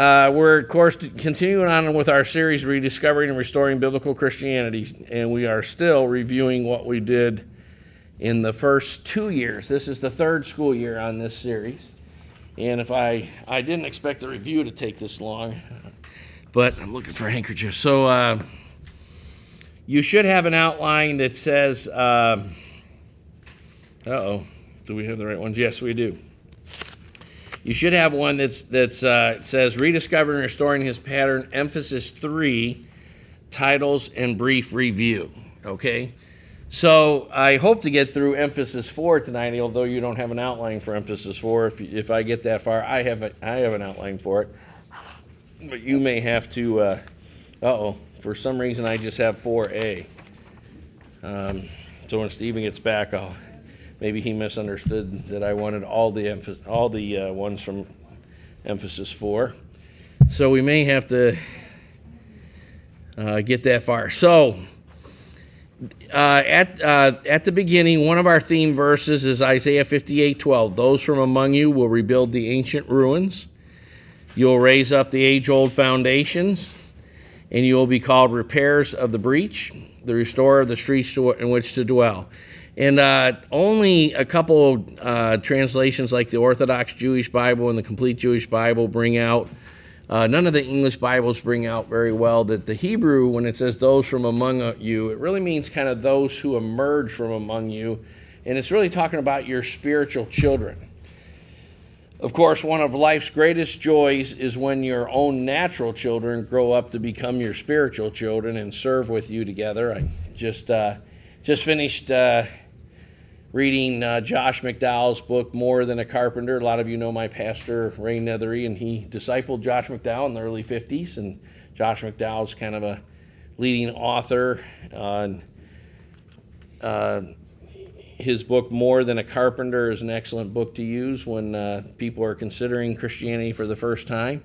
Uh, we're, of course, continuing on with our series, Rediscovering and Restoring Biblical Christianity, and we are still reviewing what we did in the first two years. This is the third school year on this series. And if I, I didn't expect the review to take this long, but I'm looking for a handkerchief. So uh, you should have an outline that says, uh oh, do we have the right ones? Yes, we do. You should have one that's that's uh, says rediscovering and restoring his pattern. Emphasis three, titles and brief review. Okay, so I hope to get through emphasis four tonight. Although you don't have an outline for emphasis four, if if I get that far, I have a, I have an outline for it. But you may have to. Uh oh, for some reason I just have four A. Um, so when Stephen gets back, I'll maybe he misunderstood that I wanted all the all the uh, ones from emphasis four. So we may have to uh, get that far. So uh, at uh, at the beginning, one of our theme verses is Isaiah fifty eight twelve. Those from among you will rebuild the ancient ruins. You'll raise up the age old foundations, and you will be called repairs of the breach, the restorer of the streets in which to dwell. And uh, only a couple uh, translations, like the Orthodox Jewish Bible and the Complete Jewish Bible, bring out. Uh, none of the English Bibles bring out very well that the Hebrew, when it says those from among you, it really means kind of those who emerge from among you. And it's really talking about your spiritual children. Of course, one of life's greatest joys is when your own natural children grow up to become your spiritual children and serve with you together. I just uh, just finished uh, reading uh, Josh McDowell's book, More Than a Carpenter. A lot of you know my pastor, Ray Nethery, and he discipled Josh McDowell in the early 50s. And Josh McDowell's kind of a leading author. on uh, his book, More Than a Carpenter, is an excellent book to use when uh, people are considering Christianity for the first time.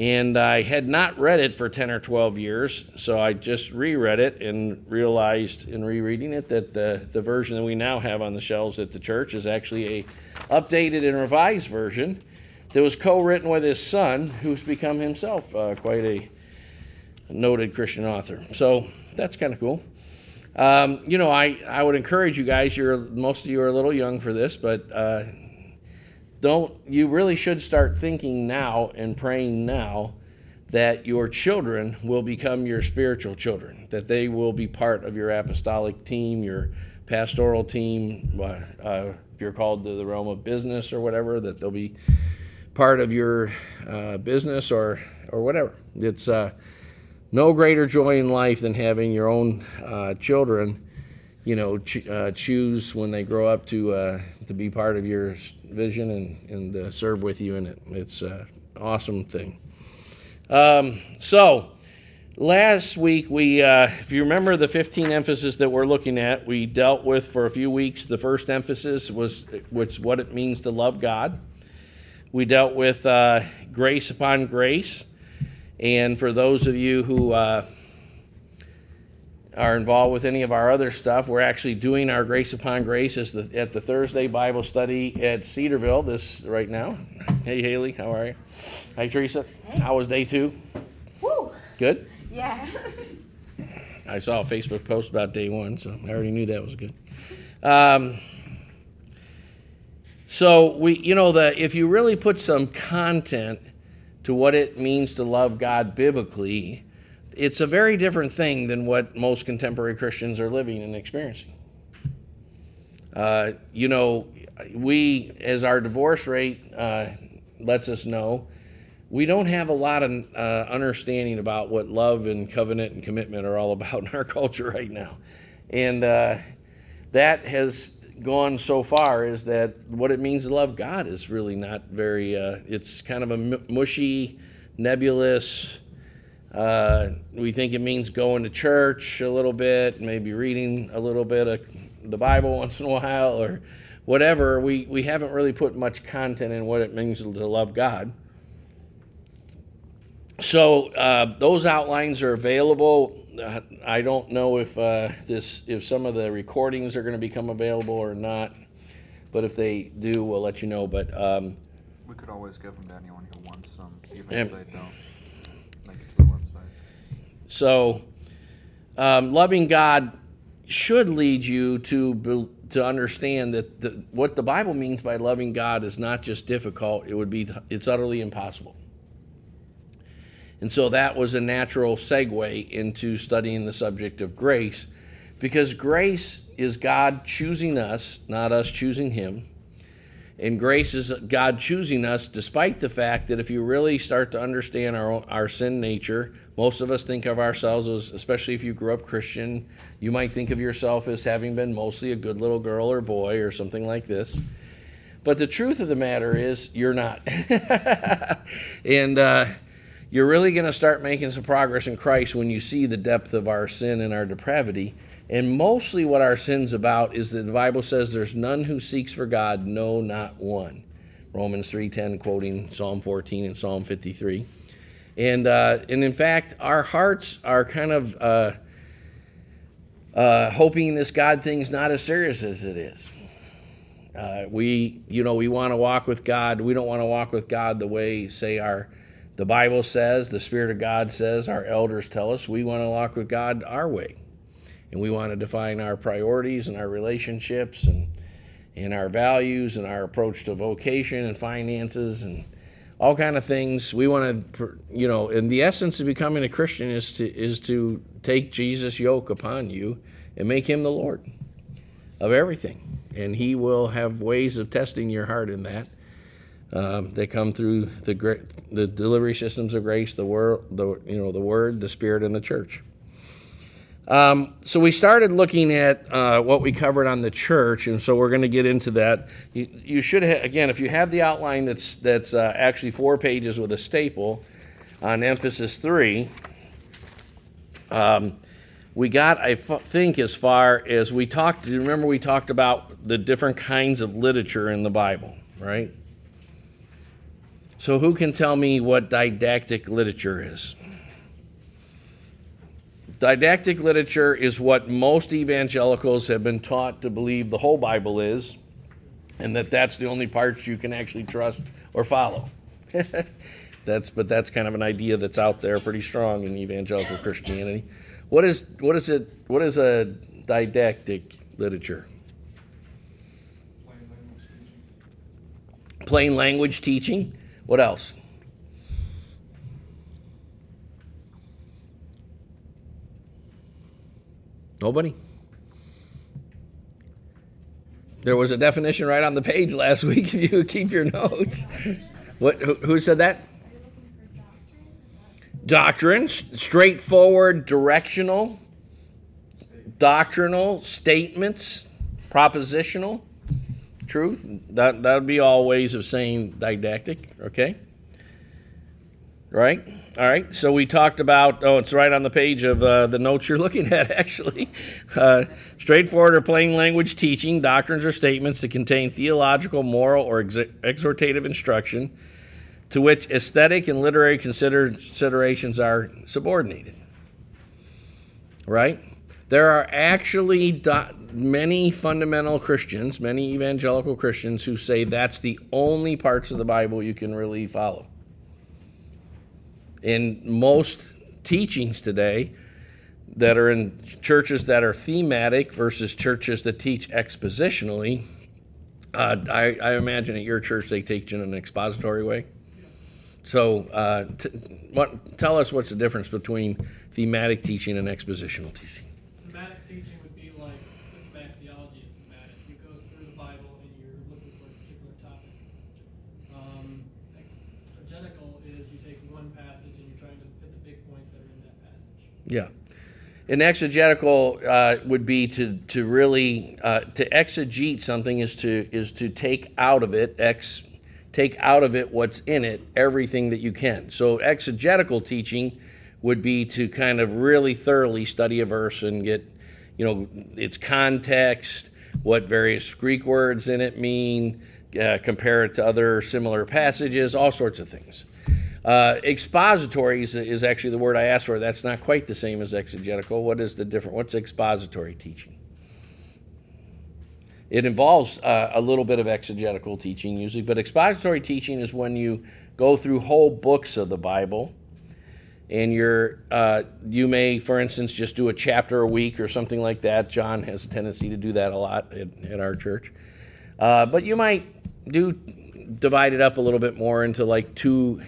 And I had not read it for 10 or 12 years, so I just reread it and realized in rereading it that the, the version that we now have on the shelves at the church is actually a updated and revised version that was co-written with his son, who's become himself uh, quite a noted Christian author. So that's kind of cool. Um, you know, I, I would encourage you guys. You're most of you are a little young for this, but uh, don't you really should start thinking now and praying now that your children will become your spiritual children, that they will be part of your apostolic team, your pastoral team, uh, if you're called to the realm of business or whatever, that they'll be part of your uh, business or or whatever. It's uh, no greater joy in life than having your own uh, children, you know, ch- uh, choose when they grow up to uh, to be part of your vision and, and uh, serve with you in it. It's an awesome thing. Um, so, last week, we, uh, if you remember the 15 emphasis that we're looking at, we dealt with for a few weeks. The first emphasis was, was what it means to love God. We dealt with uh, grace upon grace. And for those of you who uh, are involved with any of our other stuff, we're actually doing our Grace Upon Grace the, at the Thursday Bible study at Cedarville this right now. Hey Haley, how are you? Hi Teresa. Hey. How was day two? Woo. Good. Yeah. I saw a Facebook post about day one, so I already knew that was good. Um, so we, you know, the if you really put some content to what it means to love God biblically it's a very different thing than what most contemporary Christians are living and experiencing. Uh, you know, we, as our divorce rate uh, lets us know, we don't have a lot of uh, understanding about what love and covenant and commitment are all about in our culture right now. And uh, that has gone so far is that what it means to love God is really not very, uh, it's kind of a mushy, nebulous, uh, we think it means going to church a little bit, maybe reading a little bit of the Bible once in a while, or whatever. We, we haven't really put much content in what it means to love God. So uh, those outlines are available. Uh, I don't know if uh, this if some of the recordings are going to become available or not, but if they do, we'll let you know. But um, We could always give them to anyone who wants them, even if they don't make it to the website. So, um, loving God should lead you to to understand that the, what the Bible means by loving God is not just difficult; it would be it's utterly impossible. And so that was a natural segue into studying the subject of grace, because grace is God choosing us, not us choosing Him. And grace is God choosing us despite the fact that if you really start to understand our, our sin nature, most of us think of ourselves as, especially if you grew up Christian, you might think of yourself as having been mostly a good little girl or boy or something like this. But the truth of the matter is, you're not. and uh, you're really going to start making some progress in Christ when you see the depth of our sin and our depravity. And mostly what our sin's about is that the Bible says there's none who seeks for God, no, not one. Romans 3.10 quoting Psalm 14 and Psalm 53. And, uh, and in fact, our hearts are kind of uh, uh, hoping this God thing's not as serious as it is. Uh, we, you know, we want to walk with God. We don't want to walk with God the way, say, our the Bible says, the Spirit of God says, our elders tell us. We want to walk with God our way and we want to define our priorities and our relationships and and our values and our approach to vocation and finances and all kind of things. We want to you know and the essence of becoming a christian is to is to take jesus yoke upon you and make him the lord of everything. And he will have ways of testing your heart in that um, they come through the the delivery systems of grace the word the you know the word the spirit and the church um, so we started looking at uh, what we covered on the church, and so we're going to get into that. You, you should again, if you have the outline that's that's uh, actually four pages with a staple on emphasis three. Um, we got, I f- think, as far as we talked. Do you remember we talked about the different kinds of literature in the Bible, right? So who can tell me what didactic literature is? Didactic literature is what most evangelicals have been taught to believe the whole Bible is, and that that's the only parts you can actually trust or follow. that's but that's kind of an idea that's out there pretty strong in evangelical Christianity. What is what is it what is a didactic literature? Plain language teaching. What else? Nobody? There was a definition right on the page last week if you keep your notes. What who, who said that? Doctrines, straightforward, directional, doctrinal statements, propositional, truth. That that would be all ways of saying didactic, okay? Right? All right, so we talked about, oh, it's right on the page of uh, the notes you're looking at, actually. Uh, straightforward or plain language teaching, doctrines or statements that contain theological, moral, or ex- exhortative instruction to which aesthetic and literary consider- considerations are subordinated. Right? There are actually do- many fundamental Christians, many evangelical Christians, who say that's the only parts of the Bible you can really follow in most teachings today that are in churches that are thematic versus churches that teach expositionally, uh, I, I, imagine at your church they teach in an expository way. So, uh, t- what, tell us what's the difference between thematic teaching and expositional teaching. Thematic teaching would be like systematic theology is thematic. You go through the Bible and you're looking for a particular topic. Um, exegetical is you take one passage and you're trying to hit the big points that are in that passage. Yeah. An exegetical uh, would be to, to really uh, to exegete something is to is to take out of it ex take out of it what's in it everything that you can. So exegetical teaching would be to kind of really thoroughly study a verse and get you know its context, what various Greek words in it mean, uh, compare it to other similar passages, all sorts of things. Uh, expository is, is, actually the word I asked for. That's not quite the same as exegetical. What is the different? What's expository teaching? It involves uh, a little bit of exegetical teaching usually, but expository teaching is when you go through whole books of the Bible, and you're uh, you may, for instance, just do a chapter a week or something like that. John has a tendency to do that a lot at, at our church, uh, but you might do divide it up a little bit more into like two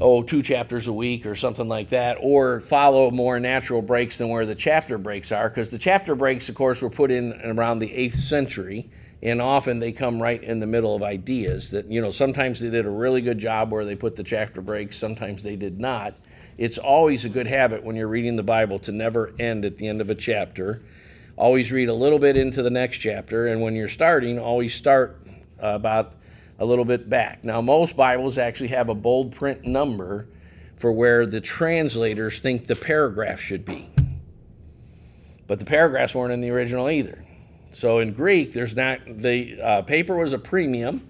oh, two chapters a week or something like that, or follow more natural breaks than where the chapter breaks are, because the chapter breaks, of course, were put in around the 8th century, and often they come right in the middle of ideas that, you know, sometimes they did a really good job where they put the chapter breaks, sometimes they did not. It's always a good habit when you're reading the Bible to never end at the end of a chapter. Always read a little bit into the next chapter, and when you're starting, always start about a little bit back. Now, most Bibles actually have a bold print number for where the translators think the paragraph should be. But the paragraphs weren't in the original either. So in Greek, there's not the uh, paper was a premium,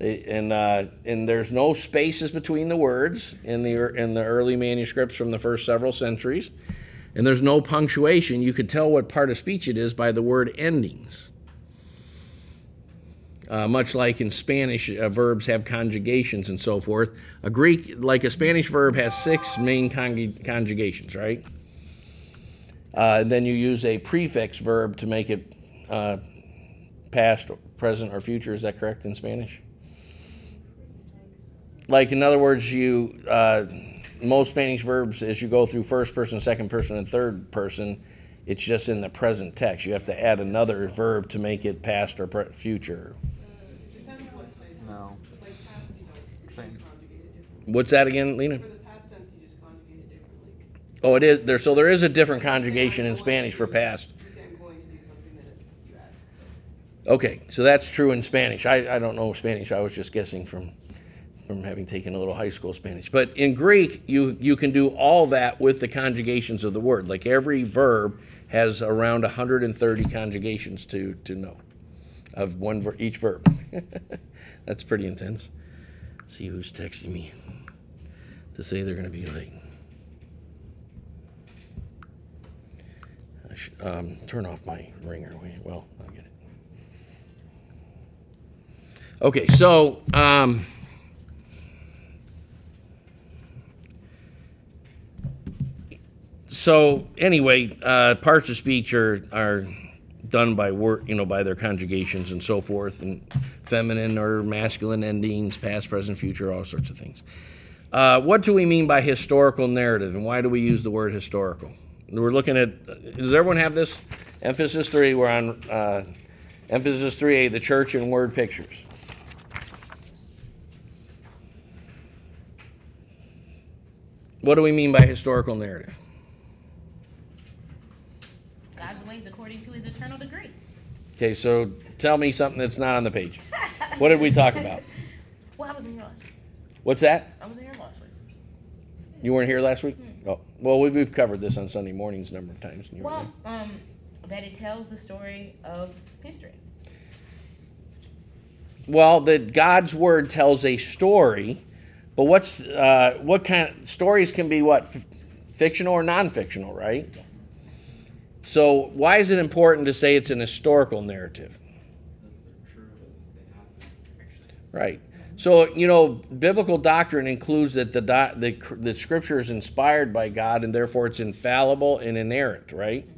and uh, and there's no spaces between the words in the in the early manuscripts from the first several centuries, and there's no punctuation. You could tell what part of speech it is by the word endings. Uh, much like in Spanish, uh, verbs have conjugations and so forth. A Greek, like a Spanish verb, has six main con- conjugations, right? Uh, then you use a prefix verb to make it uh, past, present, or future. Is that correct in Spanish? Like, in other words, you uh, most Spanish verbs, as you go through first person, second person, and third person, it's just in the present text. You have to add another verb to make it past or pre- future. Depends on what type. No. Like past, you don't, you just Same. conjugate it differently. What's that again, Lena? Past tense, you just conjugate it differently. Oh, it is there. So there is a different conjugation in Spanish for past. You say I'm going to do something, then it's, you add it. Okay, so that's true in Spanish. I, I don't know Spanish. I was just guessing from from having taken a little high school Spanish. But in Greek, you you can do all that with the conjugations of the word. Like every verb has around 130 conjugations to to know of one ver- each verb. that's pretty intense. Let's see who's texting me to say they're going to be late. I sh- um, turn off my ringer. Well, I'll get it. Okay, so um, so anyway, uh, parts of speech are are done by work, you know, by their conjugations and so forth, and feminine or masculine endings, past, present, future, all sorts of things. Uh, what do we mean by historical narrative, and why do we use the word historical? We're looking at. Does everyone have this? Emphasis three. We're on uh, emphasis three A, the church and word pictures. What do we mean by historical narrative? God's ways according to his eternal decree. Okay, so tell me something that's not on the page. What did we talk about? Well, I wasn't here last week. What's that? I here last week. You weren't here last week? Oh, well, we've, we've covered this on Sunday mornings a number of times. and you weren't Well, um, that it tells the story of history. Well, that God's word tells a story, but what's uh, what kind stories can be what f- fictional or non-fictional, right? So why is it important to say it's an historical narrative? Right. So you know, biblical doctrine includes that the the the scripture is inspired by God and therefore it's infallible and inerrant, right?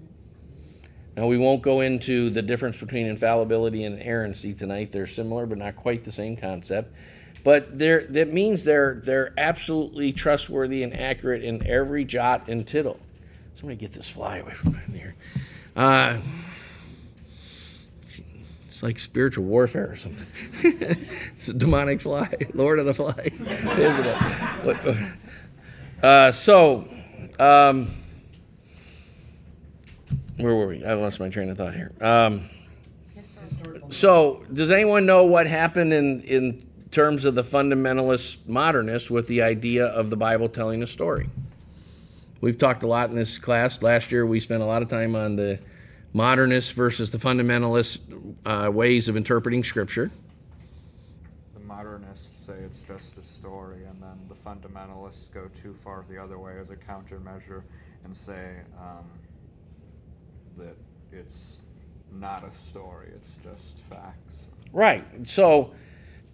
Now, we won't go into the difference between infallibility and inerrancy tonight. They're similar, but not quite the same concept. But they're, that means they're, they're absolutely trustworthy and accurate in every jot and tittle. Somebody get this fly away from here. Uh, it's like spiritual warfare or something. it's a demonic fly, Lord of the Flies. Uh, so, um, where were we? I lost my train of thought here. Um, so, does anyone know what happened in, in terms of the fundamentalist modernists with the idea of the Bible telling a story? We've talked a lot in this class. Last year, we spent a lot of time on the modernists versus the fundamentalist uh, ways of interpreting Scripture. The modernists say it's just a story, and then the fundamentalists go too far the other way as a countermeasure and say um, that it's not a story. It's just facts. Right. So,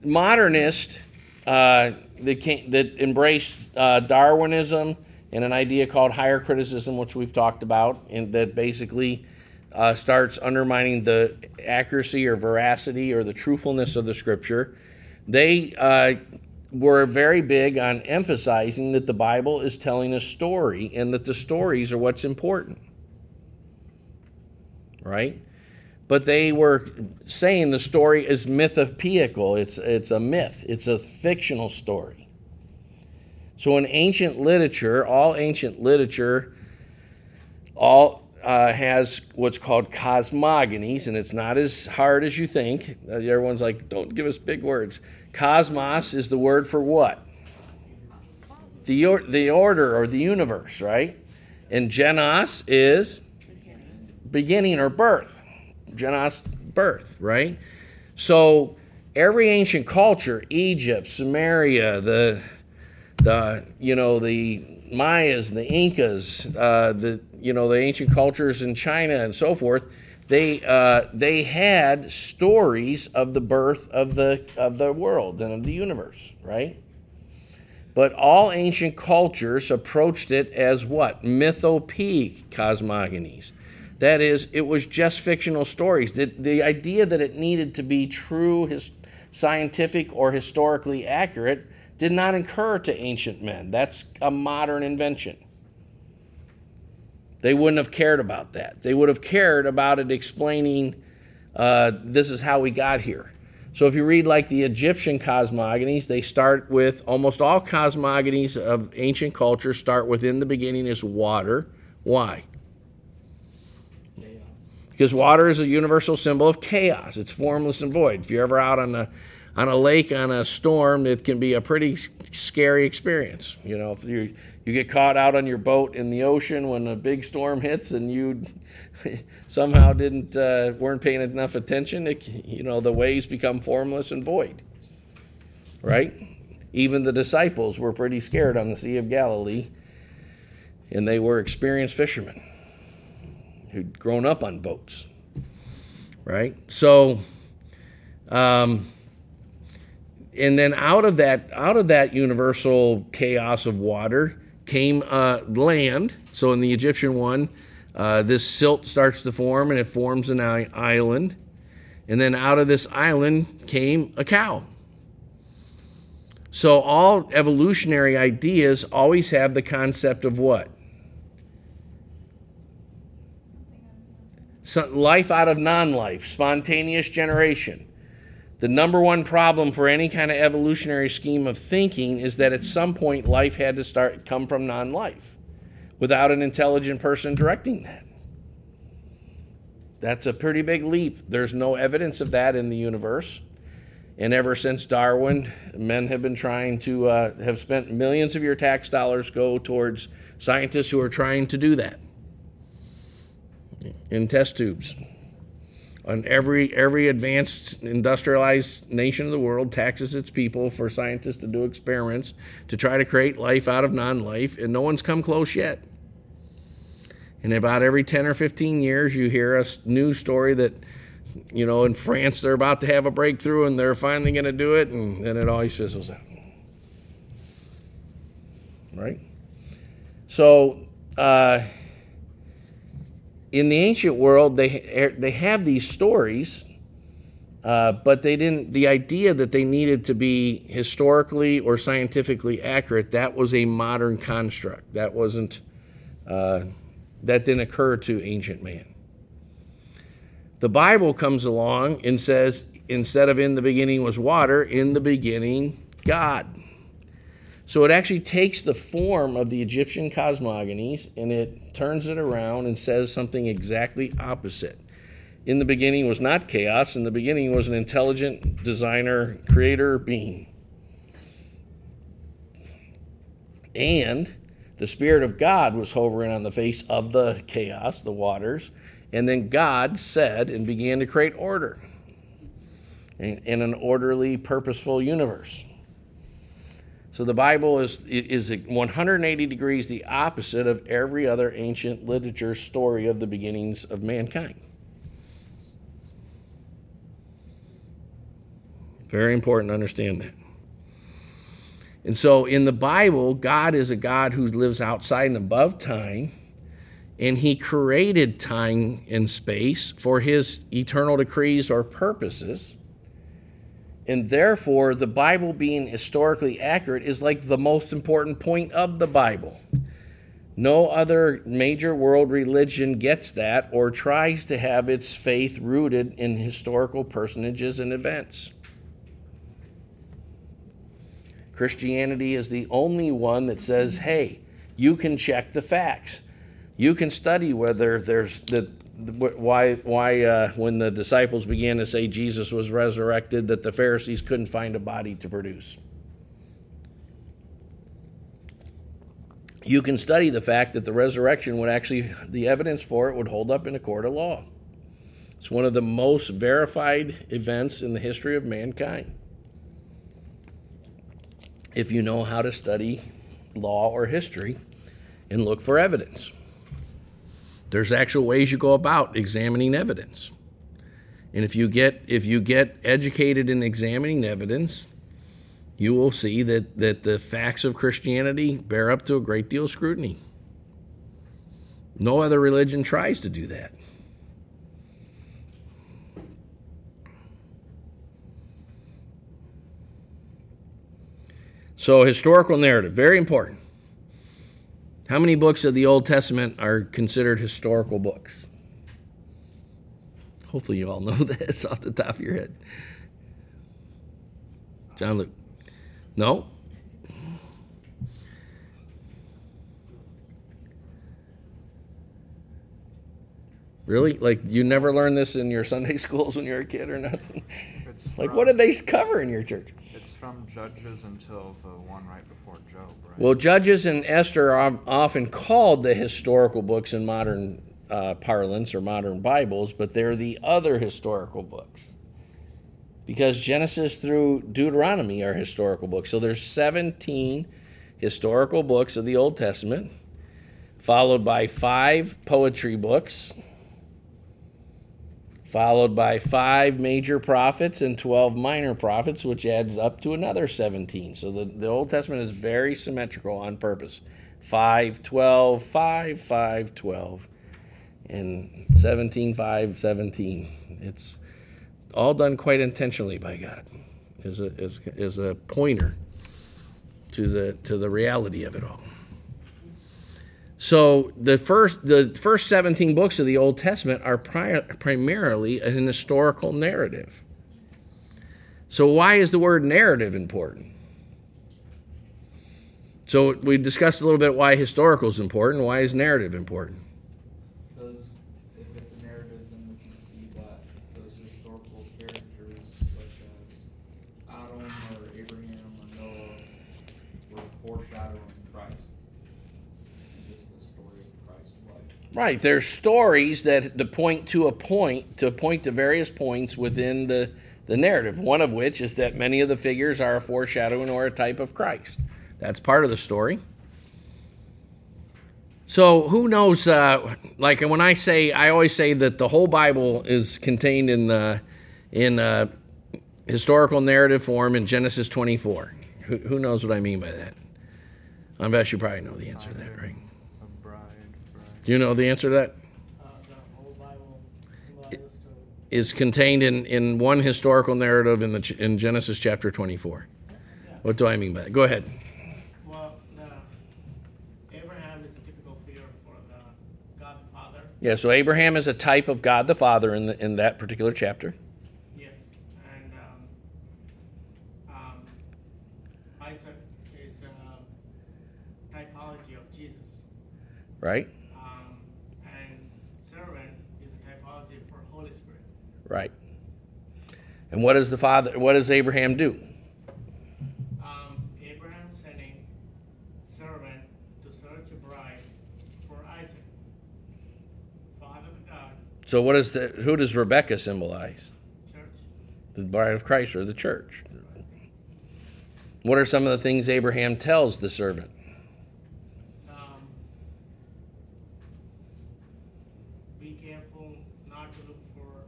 modernist uh, that, came, that embraced uh, Darwinism and an idea called higher criticism, which we've talked about, and that basically uh, starts undermining the accuracy or veracity or the truthfulness of the scripture. They uh, were very big on emphasizing that the Bible is telling a story and that the stories are what's important. Right? But they were saying the story is mythopoeical. It's, it's a myth, it's a fictional story. So in ancient literature, all ancient literature, all uh, has what's called cosmogonies, and it's not as hard as you think. Uh, everyone's like, don't give us big words. Cosmos is the word for what? The, or, the order or the universe, right? And genos is beginning or birth. Genos, birth, right? So every ancient culture, Egypt, Sumeria, the the you know the Mayas, the Incas, uh, the you know the ancient cultures in China and so forth, they uh, they had stories of the birth of the of the world and of the universe, right? But all ancient cultures approached it as what mythopoeic cosmogonies. That is, it was just fictional stories. The, the idea that it needed to be true, his, scientific, or historically accurate did not occur to ancient men. That's a modern invention. They wouldn't have cared about that. They would have cared about it explaining uh, this is how we got here. So if you read like the Egyptian cosmogonies, they start with almost all cosmogonies of ancient culture start with in the beginning is water. Why? Because water is a universal symbol of chaos. It's formless and void. If you're ever out on a on a lake on a storm, it can be a pretty scary experience. You know, if you you get caught out on your boat in the ocean when a big storm hits and you somehow didn't uh, weren't paying enough attention, it, you know the waves become formless and void. Right? Even the disciples were pretty scared on the Sea of Galilee, and they were experienced fishermen who'd grown up on boats. Right? So. Um, and then out of that out of that universal chaos of water came uh, land. So in the Egyptian one, uh, this silt starts to form and it forms an island. And then out of this island came a cow. So all evolutionary ideas always have the concept of what? Life out of non life, spontaneous generation. The number one problem for any kind of evolutionary scheme of thinking is that at some point life had to start come from non-life without an intelligent person directing that. That's a pretty big leap. There's no evidence of that in the universe. And ever since Darwin, men have been trying to uh, have spent millions of your tax dollars go towards scientists who are trying to do that in test tubes and every every advanced industrialized nation of the world taxes its people for scientists to do experiments to try to create life out of non-life and no one's come close yet. And about every 10 or 15 years you hear a news story that you know in france they're about to have a breakthrough and they're finally going to do it and then it always fizzles out. Right? So uh, in the ancient world, they they have these stories, uh, but they didn't. The idea that they needed to be historically or scientifically accurate that was a modern construct. That wasn't. Uh, that didn't occur to ancient man. The Bible comes along and says, instead of in the beginning was water, in the beginning God. So it actually takes the form of the Egyptian cosmogonies and it turns it around and says something exactly opposite. In the beginning was not chaos, in the beginning was an intelligent designer, creator being. And the Spirit of God was hovering on the face of the chaos, the waters. And then God said and began to create order in an orderly, purposeful universe. So the Bible is, is 180 degrees the opposite of every other ancient literature story of the beginnings of mankind. Very important to understand that. And so in the Bible, God is a God who lives outside and above time, and he created time and space for his eternal decrees or purposes. And therefore, the Bible being historically accurate is like the most important point of the Bible. No other major world religion gets that or tries to have its faith rooted in historical personages and events. Christianity is the only one that says, hey, you can check the facts. You can study whether there's the why why uh, when the disciples began to say Jesus was resurrected that the Pharisees couldn't find a body to produce. You can study the fact that the resurrection would actually the evidence for it would hold up in a court of law. It's one of the most verified events in the history of mankind. If you know how to study law or history and look for evidence. There's actual ways you go about examining evidence. And if you get if you get educated in examining evidence, you will see that, that the facts of Christianity bear up to a great deal of scrutiny. No other religion tries to do that. So, historical narrative, very important. How many books of the Old Testament are considered historical books? Hopefully, you all know this off the top of your head. John Luke. No? Really? Like you never learned this in your Sunday schools when you were a kid or nothing? Like what did they cover in your church? From Judges until the one right before Job, right? Well, Judges and Esther are often called the historical books in modern uh, parlance or modern Bibles, but they're the other historical books. Because Genesis through Deuteronomy are historical books. So there's 17 historical books of the Old Testament, followed by five poetry books, followed by five major prophets and 12 minor prophets, which adds up to another 17. So the, the Old Testament is very symmetrical on purpose 5, 12, 5, 5, 12, and 17, 5, 17. It's all done quite intentionally by God, is a, is, is a pointer to the, to the reality of it all. So the first the first 17 books of the Old Testament are pri- primarily an historical narrative. So why is the word narrative important? So we discussed a little bit why historical is important. Why is narrative important? Because if it's a narrative, then we can see that those historical characters, such as Adam or Abraham or Noah, were foreshadowing Christ. And just the story of Christ's life. Right. There's stories that to point to a point to point to various points within the the narrative. One of which is that many of the figures are a foreshadowing or a type of Christ. That's part of the story. So who knows? Uh, like when I say, I always say that the whole Bible is contained in the in uh, historical narrative form in Genesis 24. Who, who knows what I mean by that? I bet you probably know the answer to that, right? A bride, bride. Do you know the answer to that? Uh, the whole Bible Is contained in, in one historical narrative in the in Genesis chapter 24. What do I mean by that? Go ahead. Well, the Abraham is a typical figure for the God the Father. Yeah, so Abraham is a type of God the Father in the, in that particular chapter. Yes, and um, um, Isaac is a typology of Jesus, Right? um, and servant is a typology for Holy Spirit. Right. And what does the father what does Abraham do? Um, Abraham sending servant to search a bride for Isaac, father of God, So what is the who does Rebecca symbolize? church. The bride of Christ or the church. What are some of the things Abraham tells the servant? Um, be careful not to look for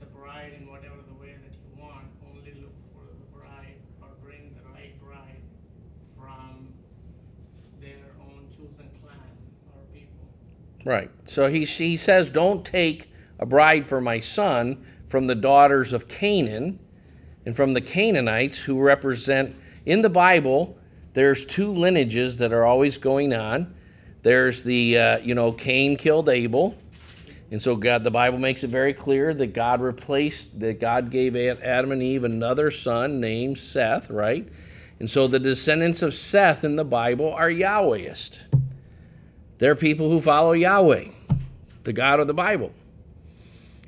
the bride in whatever the way that you want. Right. So he, he says, Don't take a bride for my son from the daughters of Canaan and from the Canaanites who represent, in the Bible, there's two lineages that are always going on. There's the, uh, you know, Cain killed Abel. And so God, the Bible makes it very clear that God replaced, that God gave Adam and Eve another son named Seth, right? And so the descendants of Seth in the Bible are Yahwehist. They're people who follow Yahweh, the God of the Bible.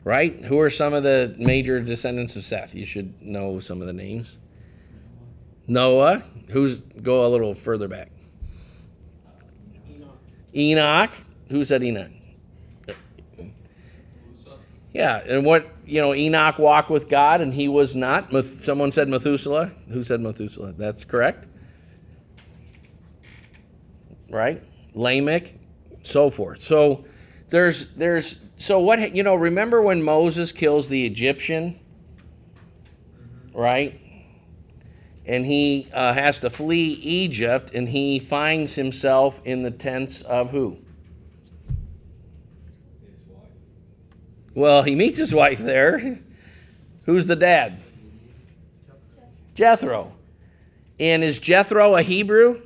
Right? Who are some of the major descendants of Seth? You should know some of the names. Noah, who's go a little further back. Enoch. Enoch, who said Enoch? Yeah, and what you know, Enoch walked with God, and he was not. Someone said Methuselah. Who said Methuselah? That's correct. Right, Lamech, so forth. So there's there's so what you know. Remember when Moses kills the Egyptian, right? And he uh, has to flee Egypt, and he finds himself in the tents of who? His wife. Well, he meets his wife there. Who's the dad? Jethro. And is Jethro a Hebrew?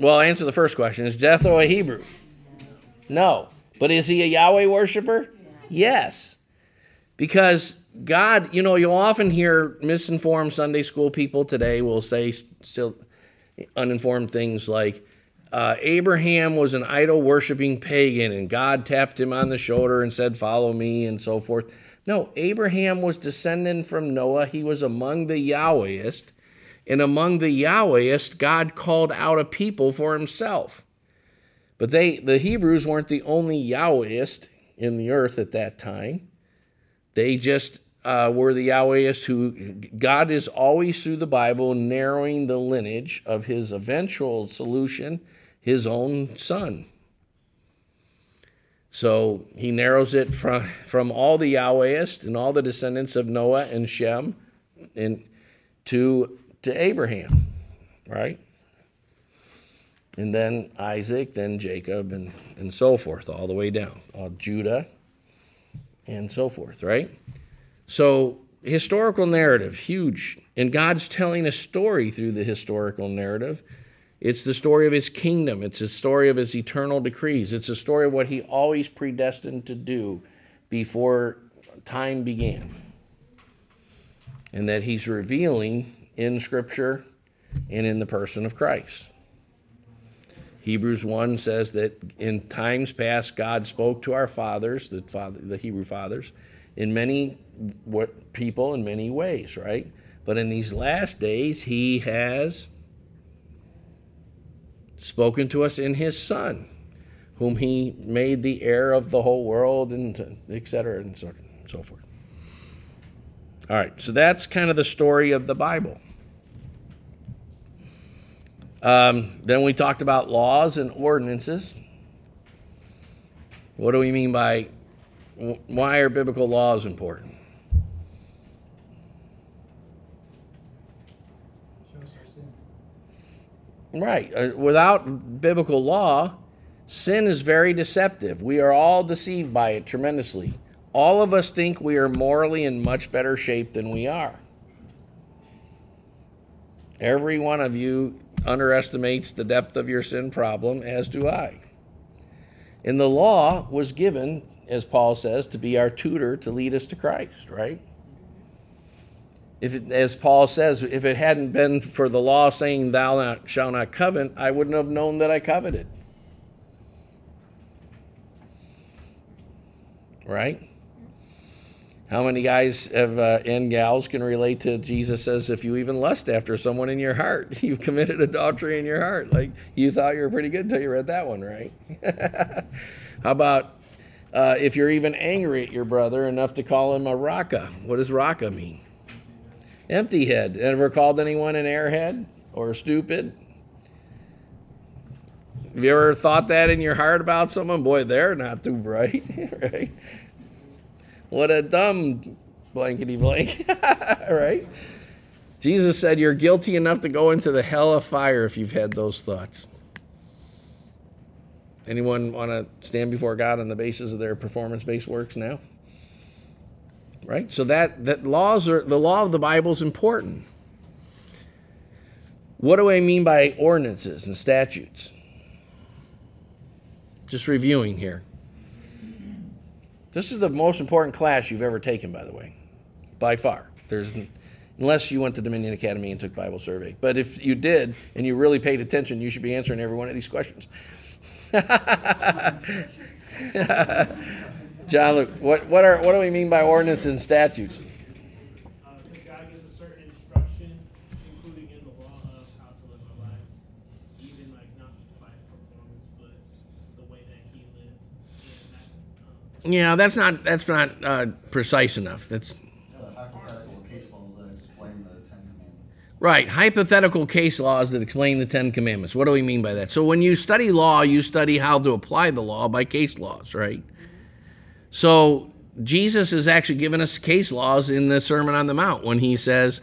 Well, answer the first question. Is Jethro a Hebrew? No. But is he a Yahweh worshiper? Yes. Because God, you know, you'll often hear misinformed Sunday school people today will say still uninformed things like, uh, Abraham was an idol worshiping pagan, and God tapped him on the shoulder and said, Follow me, and so forth. No, Abraham was descendant from Noah. He was among the Yahwehist, and among the Yahwehist, God called out a people for himself. But they, the Hebrews, weren't the only Yahwehist in the earth at that time. They just uh, were the Yahwehists who God is always through the Bible narrowing the lineage of his eventual solution his own son. So he narrows it from, from all the Yahwehists and all the descendants of Noah and Shem and to, to Abraham, right? And then Isaac, then Jacob, and, and so forth, all the way down. All Judah and so forth, right? So historical narrative, huge. And God's telling a story through the historical narrative it's the story of his kingdom. It's the story of his eternal decrees. It's the story of what he always predestined to do before time began. And that he's revealing in Scripture and in the person of Christ. Hebrews 1 says that in times past, God spoke to our fathers, the, father, the Hebrew fathers, in many what, people in many ways, right? But in these last days, he has spoken to us in his Son, whom he made the heir of the whole world, and et cetera, and so, so forth. All right, so that's kind of the story of the Bible. Um, then we talked about laws and ordinances. What do we mean by why are biblical laws important? Right. Uh, without biblical law, sin is very deceptive. We are all deceived by it tremendously. All of us think we are morally in much better shape than we are. Every one of you underestimates the depth of your sin problem, as do I. And the law was given, as Paul says, to be our tutor to lead us to Christ, right? if it, as Paul says, if it hadn't been for the law saying, Thou not, shalt not covet, I wouldn't have known that I coveted. Right? How many guys have, uh, and gals can relate to Jesus says, if you even lust after someone in your heart, you've committed adultery in your heart. Like you thought you were pretty good until you read that one, right? How about uh, if you're even angry at your brother enough to call him a raka? What does raka mean? Empty head. Ever called anyone an airhead or stupid? Have you ever thought that in your heart about someone? Boy, they're not too bright, right? What a dumb blankety blank, right? Jesus said, You're guilty enough to go into the hell of fire if you've had those thoughts. Anyone want to stand before God on the basis of their performance-based works now? Right? So that that laws are the law of the Bible is important. What do I mean by ordinances and statutes? Just reviewing here. This is the most important class you've ever taken, by the way, by far. There's, unless you went to Dominion Academy and took Bible survey. But if you did and you really paid attention, you should be answering every one of these questions. John, Luke, what what are what do we mean by ordinances and statutes? Uh, because God gives a certain instruction, including in the law of how to live our lives, even like not by performance, but the way that He lived. And that's um, Yeah, that's not that's not uh, precise enough. That's hypothetical case laws that explain the Ten Commandments. Right, hypothetical case laws that explain the Ten Commandments. What do we mean by that? So, when you study law, you study how to apply the law by case laws, right? So, Jesus is actually giving us case laws in the Sermon on the Mount when he says,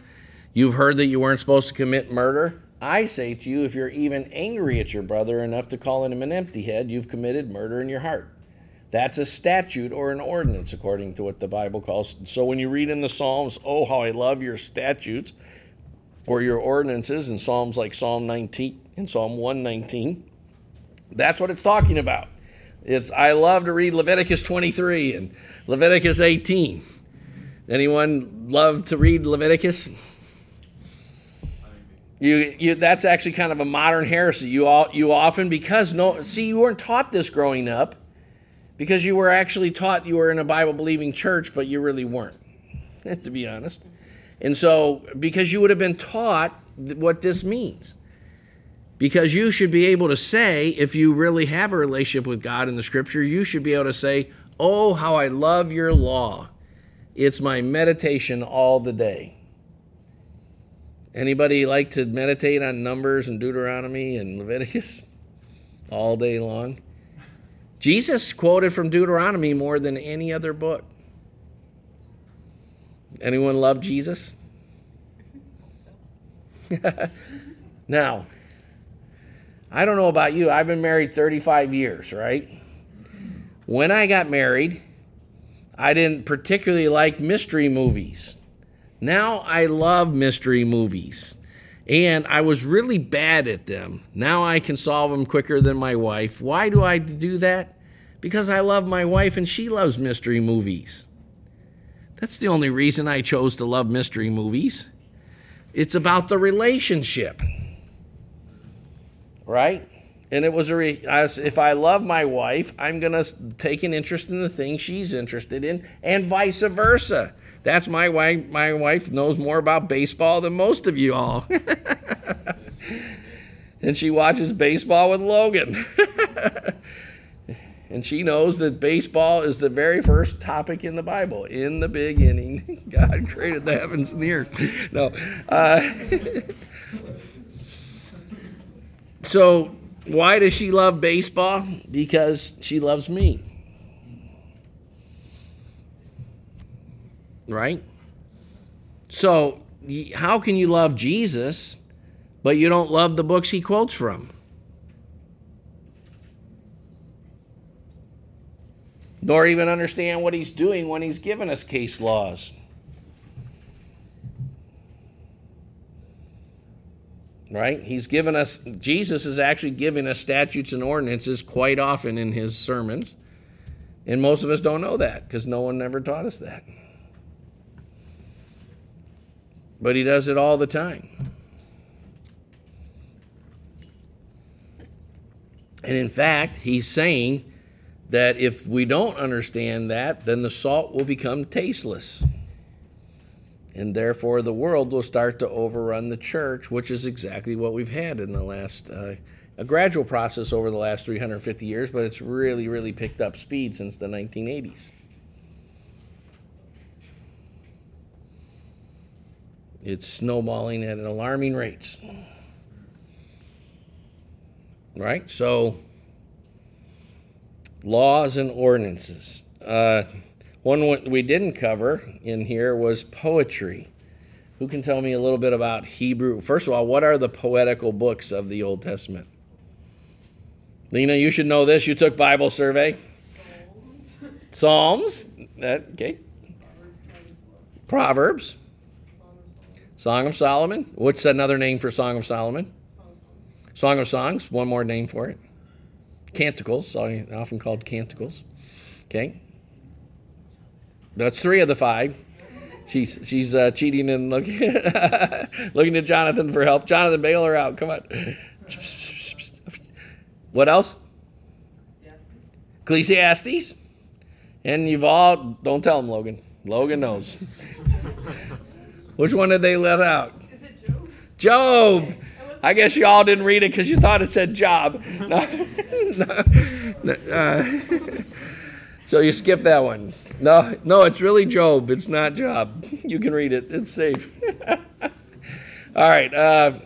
You've heard that you weren't supposed to commit murder. I say to you, if you're even angry at your brother enough to call him an empty head, you've committed murder in your heart. That's a statute or an ordinance, according to what the Bible calls. So, when you read in the Psalms, Oh, how I love your statutes or your ordinances in Psalms like Psalm 19 and Psalm 119. That's what it's talking about. It's I love to read Leviticus 23 and Leviticus 18. Anyone love to read Leviticus? You, you that's actually kind of a modern heresy. You all you often because no see you weren't taught this growing up because you were actually taught you were in a Bible believing church, but you really weren't, to be honest. And so, because you would have been taught what this means. Because you should be able to say, if you really have a relationship with God in the scripture, you should be able to say, Oh, how I love your law. It's my meditation all the day. Anybody like to meditate on Numbers and Deuteronomy and Leviticus all day long? Jesus quoted from Deuteronomy more than any other book. Anyone love Jesus? now, I don't know about you. I've been married 35 years, right? When I got married, I didn't particularly like mystery movies. Now I love mystery movies. And I was really bad at them. Now I can solve them quicker than my wife. Why do I do that? Because I love my wife and she loves mystery movies. That's the only reason I chose to love mystery movies. It's about the relationship. Right? And it was a re- if I love my wife, I'm going to take an interest in the things she's interested in and vice versa. That's my wife. My wife knows more about baseball than most of you all. and she watches baseball with Logan. and she knows that baseball is the very first topic in the Bible. In the beginning, God created the heavens and the earth. No. Uh, so, why does she love baseball? Because she loves me. Right? So, how can you love Jesus, but you don't love the books he quotes from? Nor even understand what he's doing when he's given us case laws. Right? He's given us, Jesus is actually giving us statutes and ordinances quite often in his sermons. And most of us don't know that because no one ever taught us that. But he does it all the time. And in fact, he's saying that if we don't understand that, then the salt will become tasteless. And therefore, the world will start to overrun the church, which is exactly what we've had in the last, uh, a gradual process over the last 350 years, but it's really, really picked up speed since the 1980s. It's snowballing at an alarming rates. Right? So, laws and ordinances. Uh, one we didn't cover in here was poetry. Who can tell me a little bit about Hebrew? First of all, what are the poetical books of the Old Testament? Lena, you should know this. You took Bible survey. Psalms. Psalms. That, okay. Proverbs might as well. Proverbs. Song of Solomon. What's another name for Song of Solomon? Song of Solomon. Song of Songs. One more name for it. Canticles. Often called canticles. Okay. That's three of the five. She's she's uh, cheating and looking looking to Jonathan for help. Jonathan, bail her out. Come on. What else? Ecclesiastes. And you've all don't tell him, Logan. Logan knows. Which one did they let out? Is it Job? Job. I guess you all didn't read it because you thought it said job. No. No. Uh, so you skip that one. No, no, it's really Job. It's not Job. You can read it. It's safe. all right. Uh,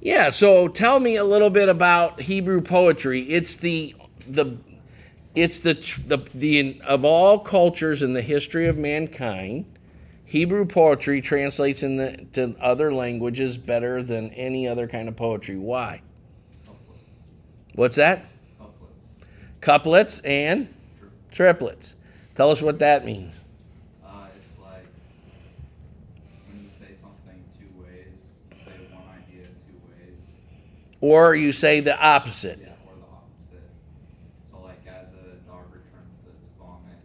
yeah. So tell me a little bit about Hebrew poetry. It's the the it's the the the of all cultures in the history of mankind. Hebrew poetry translates into other languages better than any other kind of poetry. Why? Couplets. What's that? Couplets. Couplets and triplets. Tell us what that means. Uh, it's like when you say something two ways, you say one idea two ways, Or you say the opposite. yeah, or the opposite. So, like, as a dog returns to its vomit,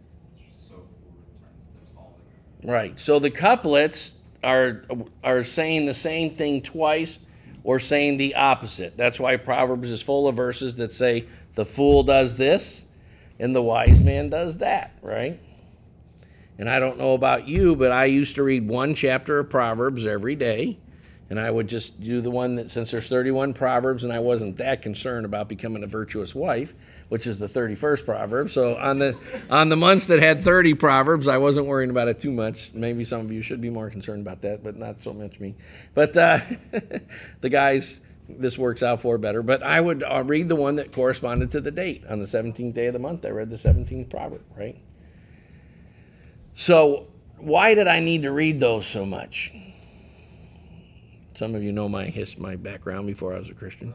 so fool returns to its folly. Right. So the couplets are are saying the same thing twice or saying the opposite. That's why Proverbs is full of verses that say the fool does this and the wise man does that, right? And I don't know about you, but I used to read one chapter of Proverbs every day. And I would just do the one that, since there's 31 Proverbs, and I wasn't that concerned about becoming a virtuous wife, which is the 31st Proverb. So on the on the months that had 30 Proverbs, I wasn't worrying about it too much. Maybe some of you should be more concerned about that, but not so much me. But uh, the guys, this works out for better. But I would uh, read the one that corresponded to the date. On the 17th day of the month, I read the 17th Proverb, right? So why did I need to read those so much? Some of you know my his, my background before I was a Christian.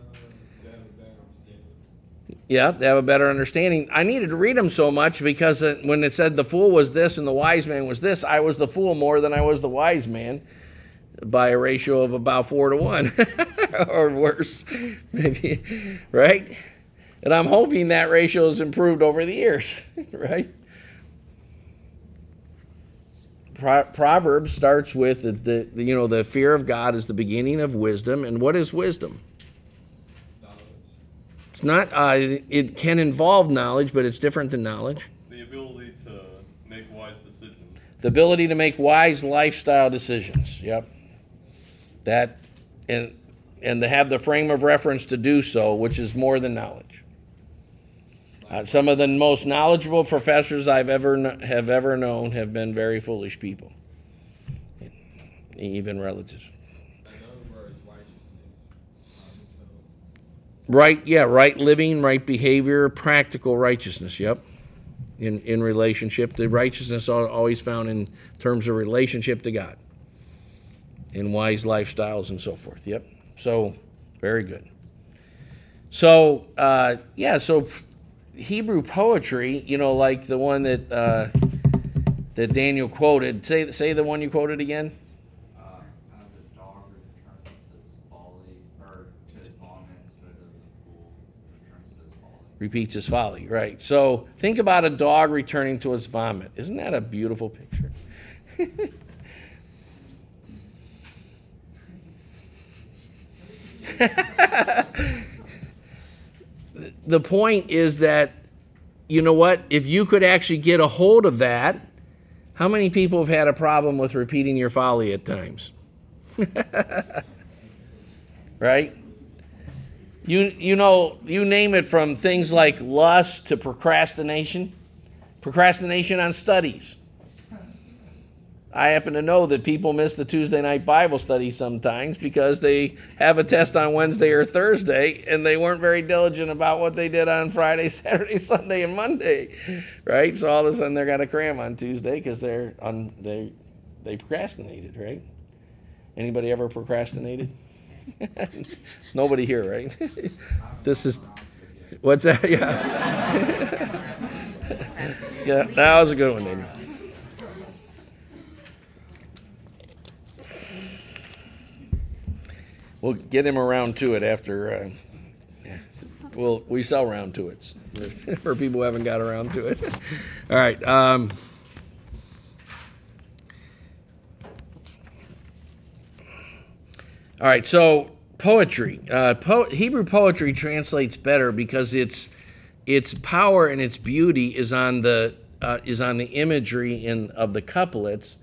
Yeah, they have a better understanding. I needed to read them so much because when it said the fool was this and the wise man was this, I was the fool more than I was the wise man by a ratio of about four to one or worse, maybe, right? And I'm hoping that ratio has improved over the years, right? Pro- Proverbs starts with the, the you know the fear of God is the beginning of wisdom, and what is wisdom? It's not. Uh, it, it can involve knowledge, but it's different than knowledge. The ability to make wise decisions. The ability to make wise lifestyle decisions. Yep. That and and to have the frame of reference to do so, which is more than knowledge. Uh, some of the most knowledgeable professors I've ever have ever known have been very foolish people, even relatives. Right, yeah, right living, right behavior, practical righteousness. Yep. In in relationship, the righteousness always found in terms of relationship to God, in wise lifestyles and so forth. Yep. So, very good. So, uh, yeah, so Hebrew poetry, you know, like the one that uh, that Daniel quoted. Say say the one you quoted again. Uh, as a dog returns to its folly, or to its vomit, so does a fool returns to his folly. Repeats his folly. Right. So think about a dog returning to its vomit. Isn't that a beautiful picture? the point is that, you know what? If you could actually get a hold of that, how many people have had a problem with repeating your folly at times? right? You you know you name it from things like lust to procrastination, procrastination on studies. I happen to know that people miss the Tuesday night Bible study sometimes because they have a test on Wednesday or Thursday and they weren't very diligent about what they did on Friday, Saturday, Sunday, and Monday, right? So all of a sudden they're got to cram on Tuesday because they're on they they procrastinated, right? Anybody ever procrastinated? Nobody here, right? this is What's that? Yeah. yeah, that was a good one. We'll get him around to it after. Uh, well, we sell round to it for people who haven't got around to it. All right. Um, all right. So poetry, uh, po- Hebrew poetry translates better because its its power and its beauty is on the uh, is on the imagery in of the couplets,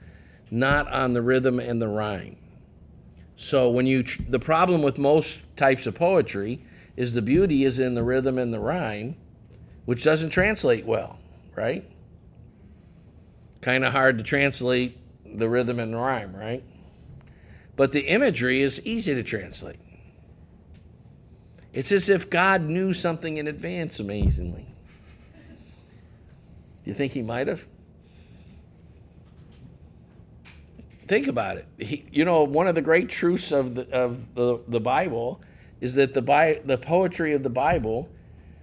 not on the rhythm and the rhyme. So when you tr- the problem with most types of poetry is the beauty is in the rhythm and the rhyme, which doesn't translate well, right? Kind of hard to translate the rhythm and rhyme, right? But the imagery is easy to translate. It's as if God knew something in advance, amazingly. Do you think he might have? Think about it. He, you know, one of the great truths of the, of the, the Bible is that the, Bi- the poetry of the Bible,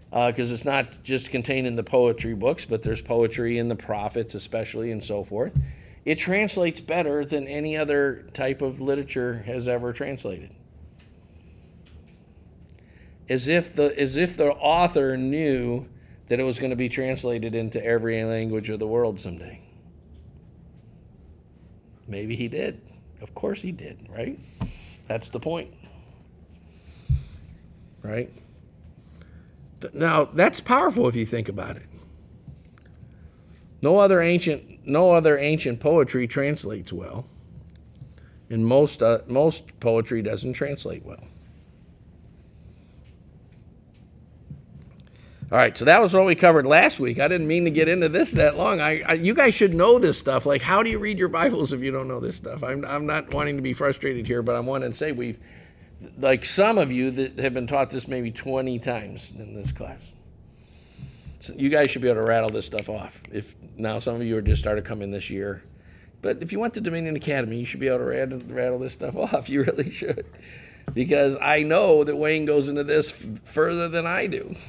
because uh, it's not just contained in the poetry books, but there's poetry in the prophets, especially, and so forth. It translates better than any other type of literature has ever translated. As if the, as if the author knew that it was going to be translated into every language of the world someday. Maybe he did. Of course he did, right? That's the point. Right? Now, that's powerful if you think about it. No other ancient no other ancient poetry translates well. And most uh, most poetry doesn't translate well. All right, so that was what we covered last week. I didn't mean to get into this that long. I, I, you guys should know this stuff. Like, how do you read your Bibles if you don't know this stuff? I'm, I'm not wanting to be frustrated here, but I'm wanting to say we've, like some of you that have been taught this maybe 20 times in this class. You guys should be able to rattle this stuff off. If now some of you are just started coming this year, but if you went to Dominion Academy, you should be able to rattle, rattle this stuff off. You really should, because I know that Wayne goes into this f- further than I do.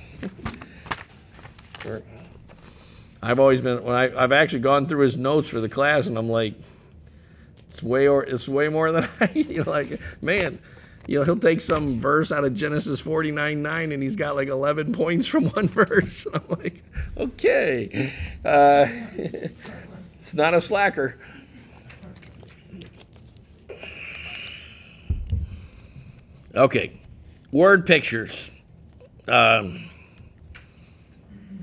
I've always been when I, have actually gone through his notes for the class, and I'm like, it's way or it's way more than I. You know, like man, you know, he'll take some verse out of Genesis 49 9 and he's got like 11 points from one verse. I'm like, okay. Uh, it's not a slacker. Okay. Word pictures. Um,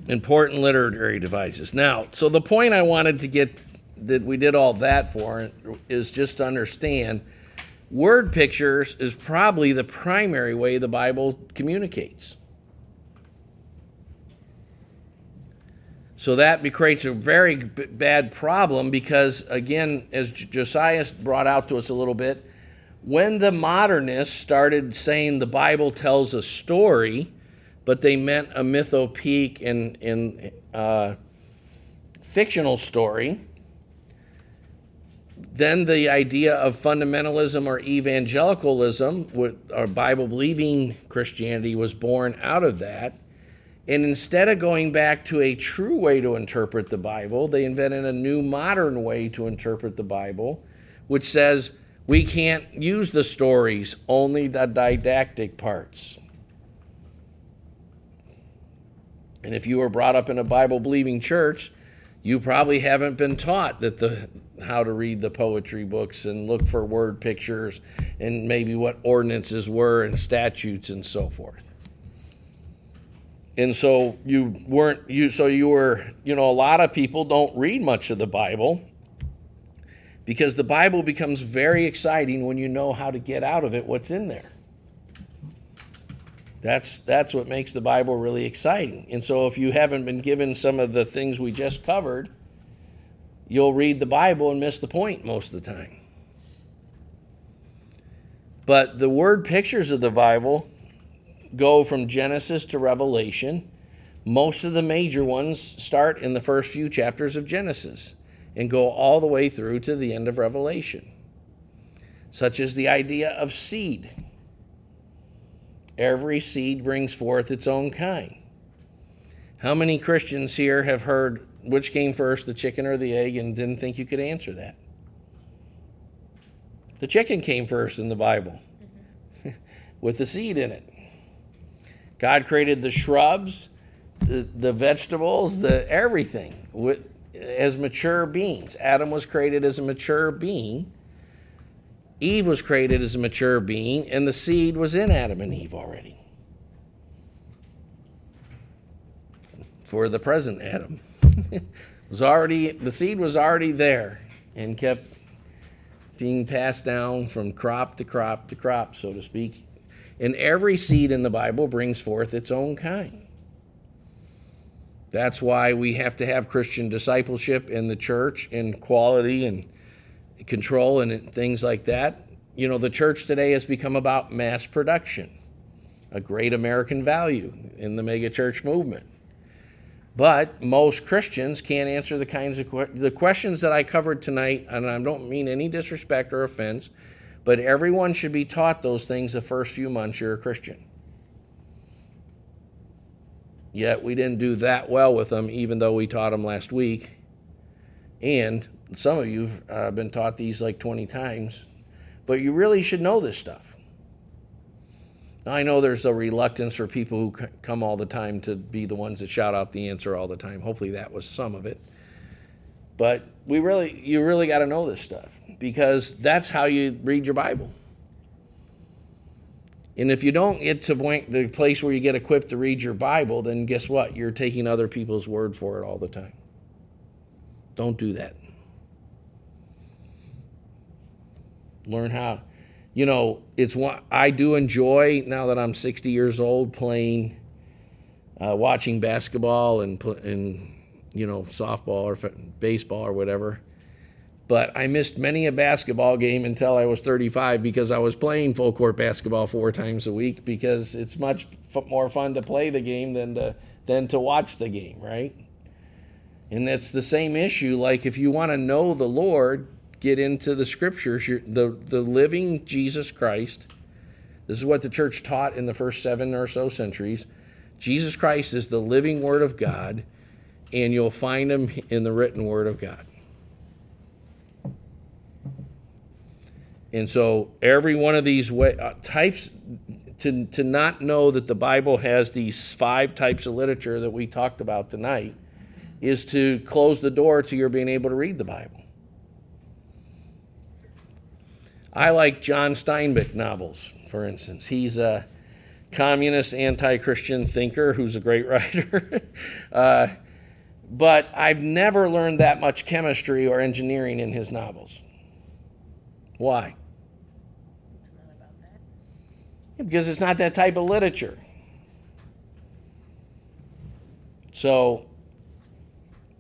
important literary devices. Now, so the point I wanted to get that we did all that for is just to understand word pictures is probably the primary way the Bible communicates. So that creates a very b- bad problem because, again, as Josiah brought out to us a little bit, when the modernists started saying the Bible tells a story, but they meant a mythopoeic and, and uh, fictional story, then the idea of fundamentalism or evangelicalism, or Bible believing Christianity, was born out of that. And instead of going back to a true way to interpret the Bible, they invented a new modern way to interpret the Bible, which says we can't use the stories, only the didactic parts. And if you were brought up in a Bible believing church, you probably haven't been taught that the how to read the poetry books and look for word pictures and maybe what ordinances were and statutes and so forth. And so you weren't you so you were, you know, a lot of people don't read much of the Bible because the Bible becomes very exciting when you know how to get out of it what's in there. That's that's what makes the Bible really exciting. And so if you haven't been given some of the things we just covered, you'll read the Bible and miss the point most of the time. But the word pictures of the Bible go from Genesis to Revelation. Most of the major ones start in the first few chapters of Genesis and go all the way through to the end of Revelation, such as the idea of seed. Every seed brings forth its own kind. How many Christians here have heard which came first, the chicken or the egg, and didn't think you could answer that? The chicken came first in the Bible with the seed in it. God created the shrubs, the, the vegetables, the everything with, as mature beings. Adam was created as a mature being. Eve was created as a mature being, and the seed was in Adam and Eve already. For the present Adam. Was already the seed was already there and kept being passed down from crop to crop to crop, so to speak. And every seed in the Bible brings forth its own kind. That's why we have to have Christian discipleship in the church and quality and control and things like that. You know, the church today has become about mass production, a great American value in the megachurch movement. But most Christians can't answer the kinds of que- the questions that I covered tonight, and I don't mean any disrespect or offense, but everyone should be taught those things the first few months you're a Christian. Yet we didn't do that well with them, even though we taught them last week. And some of you have uh, been taught these like 20 times, but you really should know this stuff. I know there's a reluctance for people who come all the time to be the ones that shout out the answer all the time. Hopefully, that was some of it. But we really, you really got to know this stuff because that's how you read your Bible. And if you don't get to the place where you get equipped to read your Bible, then guess what? You're taking other people's word for it all the time. Don't do that. Learn how. You know, it's what I do enjoy now that I'm 60 years old playing, uh, watching basketball and and you know softball or baseball or whatever. But I missed many a basketball game until I was 35 because I was playing full court basketball four times a week because it's much f- more fun to play the game than to than to watch the game, right? And that's the same issue. Like if you want to know the Lord, get into the scriptures. The the living Jesus Christ. This is what the church taught in the first seven or so centuries. Jesus Christ is the living Word of God, and you'll find him in the written Word of God. And so every one of these way, uh, types, to, to not know that the Bible has these five types of literature that we talked about tonight is to close the door to your being able to read the Bible. I like John Steinbeck novels, for instance. He's a communist, anti Christian thinker who's a great writer. uh, but I've never learned that much chemistry or engineering in his novels. Why? Because it's not that type of literature. So,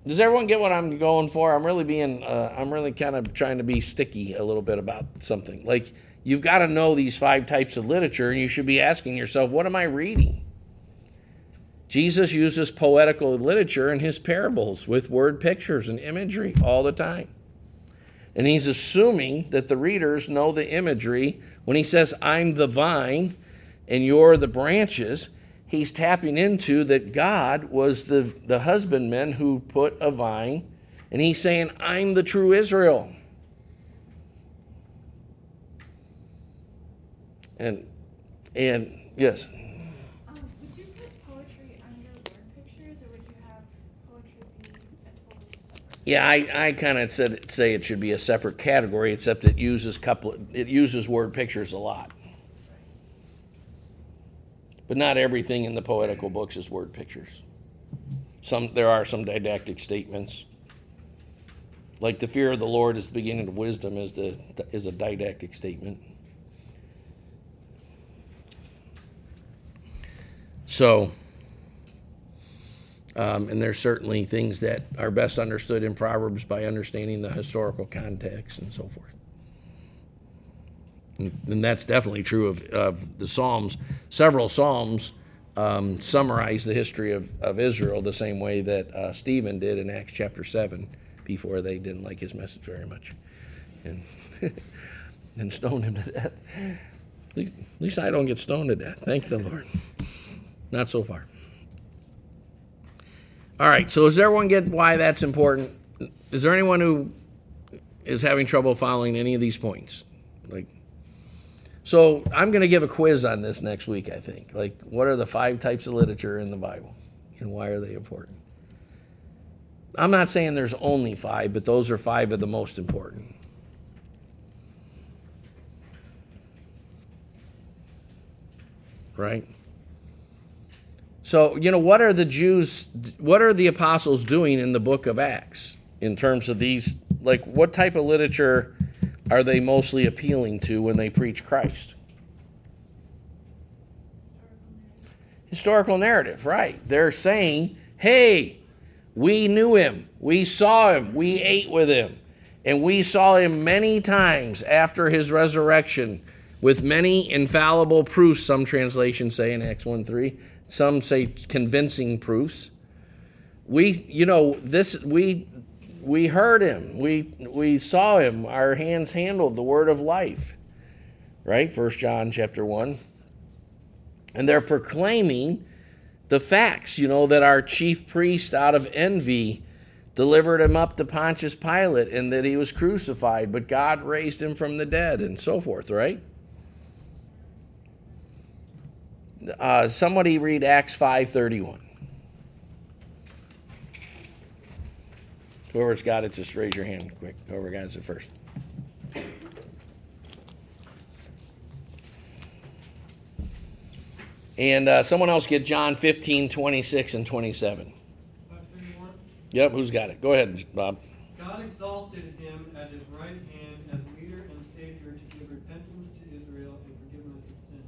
does everyone get what I'm going for? I'm really being, uh, I'm really kind of trying to be sticky a little bit about something. Like, you've got to know these five types of literature, and you should be asking yourself, what am I reading? Jesus uses poetical literature in his parables with word pictures and imagery all the time. And he's assuming that the readers know the imagery. When he says, I'm the vine and you're the branches, he's tapping into that God was the, the husbandman who put a vine. And he's saying, I'm the true Israel. And, and yes. Um, would you put poetry under word pictures, or would you have poetry be totally separate? Yeah, I, I kind of said say it should be a separate category, except it uses couple it uses word pictures a lot. But not everything in the poetical books is word pictures. Some there are some didactic statements. Like the fear of the Lord is the beginning of wisdom is the is a didactic statement. So um, and there's certainly things that are best understood in Proverbs by understanding the historical context and so forth. And, that's definitely true of, of the Psalms. Several Psalms um, summarize the history of, of Israel the same way that uh, Stephen did in Acts chapter 7 before they didn't like his message very much and, and stoned him to death. At least, at least I don't get stoned to death. Thank the Lord. Not so far. All right, so does everyone get why that's important? Is there anyone who is having trouble following any of these points? So I'm going to give a quiz on this next week, I think. Like, what are the five types of literature in the Bible and why are they important? I'm not saying there's only five, but those are five of the most important. Right? So, you know, what are the Jews, what are the apostles doing in the book of Acts in terms of these? Like, what type of literature are they mostly appealing to when they preach Christ? Historical narrative, right. They're saying, hey, we knew him, we saw him, we ate with him, and we saw him many times after his resurrection with many infallible proofs, some translations say in Acts 1 3 some say convincing proofs. We, you know, this we we heard him. We we saw him. Our hands handled the word of life. Right? First John chapter 1. And they're proclaiming the facts, you know, that our chief priest out of envy delivered him up to Pontius Pilate and that he was crucified, but God raised him from the dead and so forth, right? Uh, somebody read Acts 5:31. Whoever's got it, just raise your hand quick. Whoever got it first. And uh, someone else get John 15, 26, and 27. 531. Yep, who's got it? Go ahead, Bob. God exalted him at his right hand as leader and savior to give repentance to Israel and forgiveness of sins.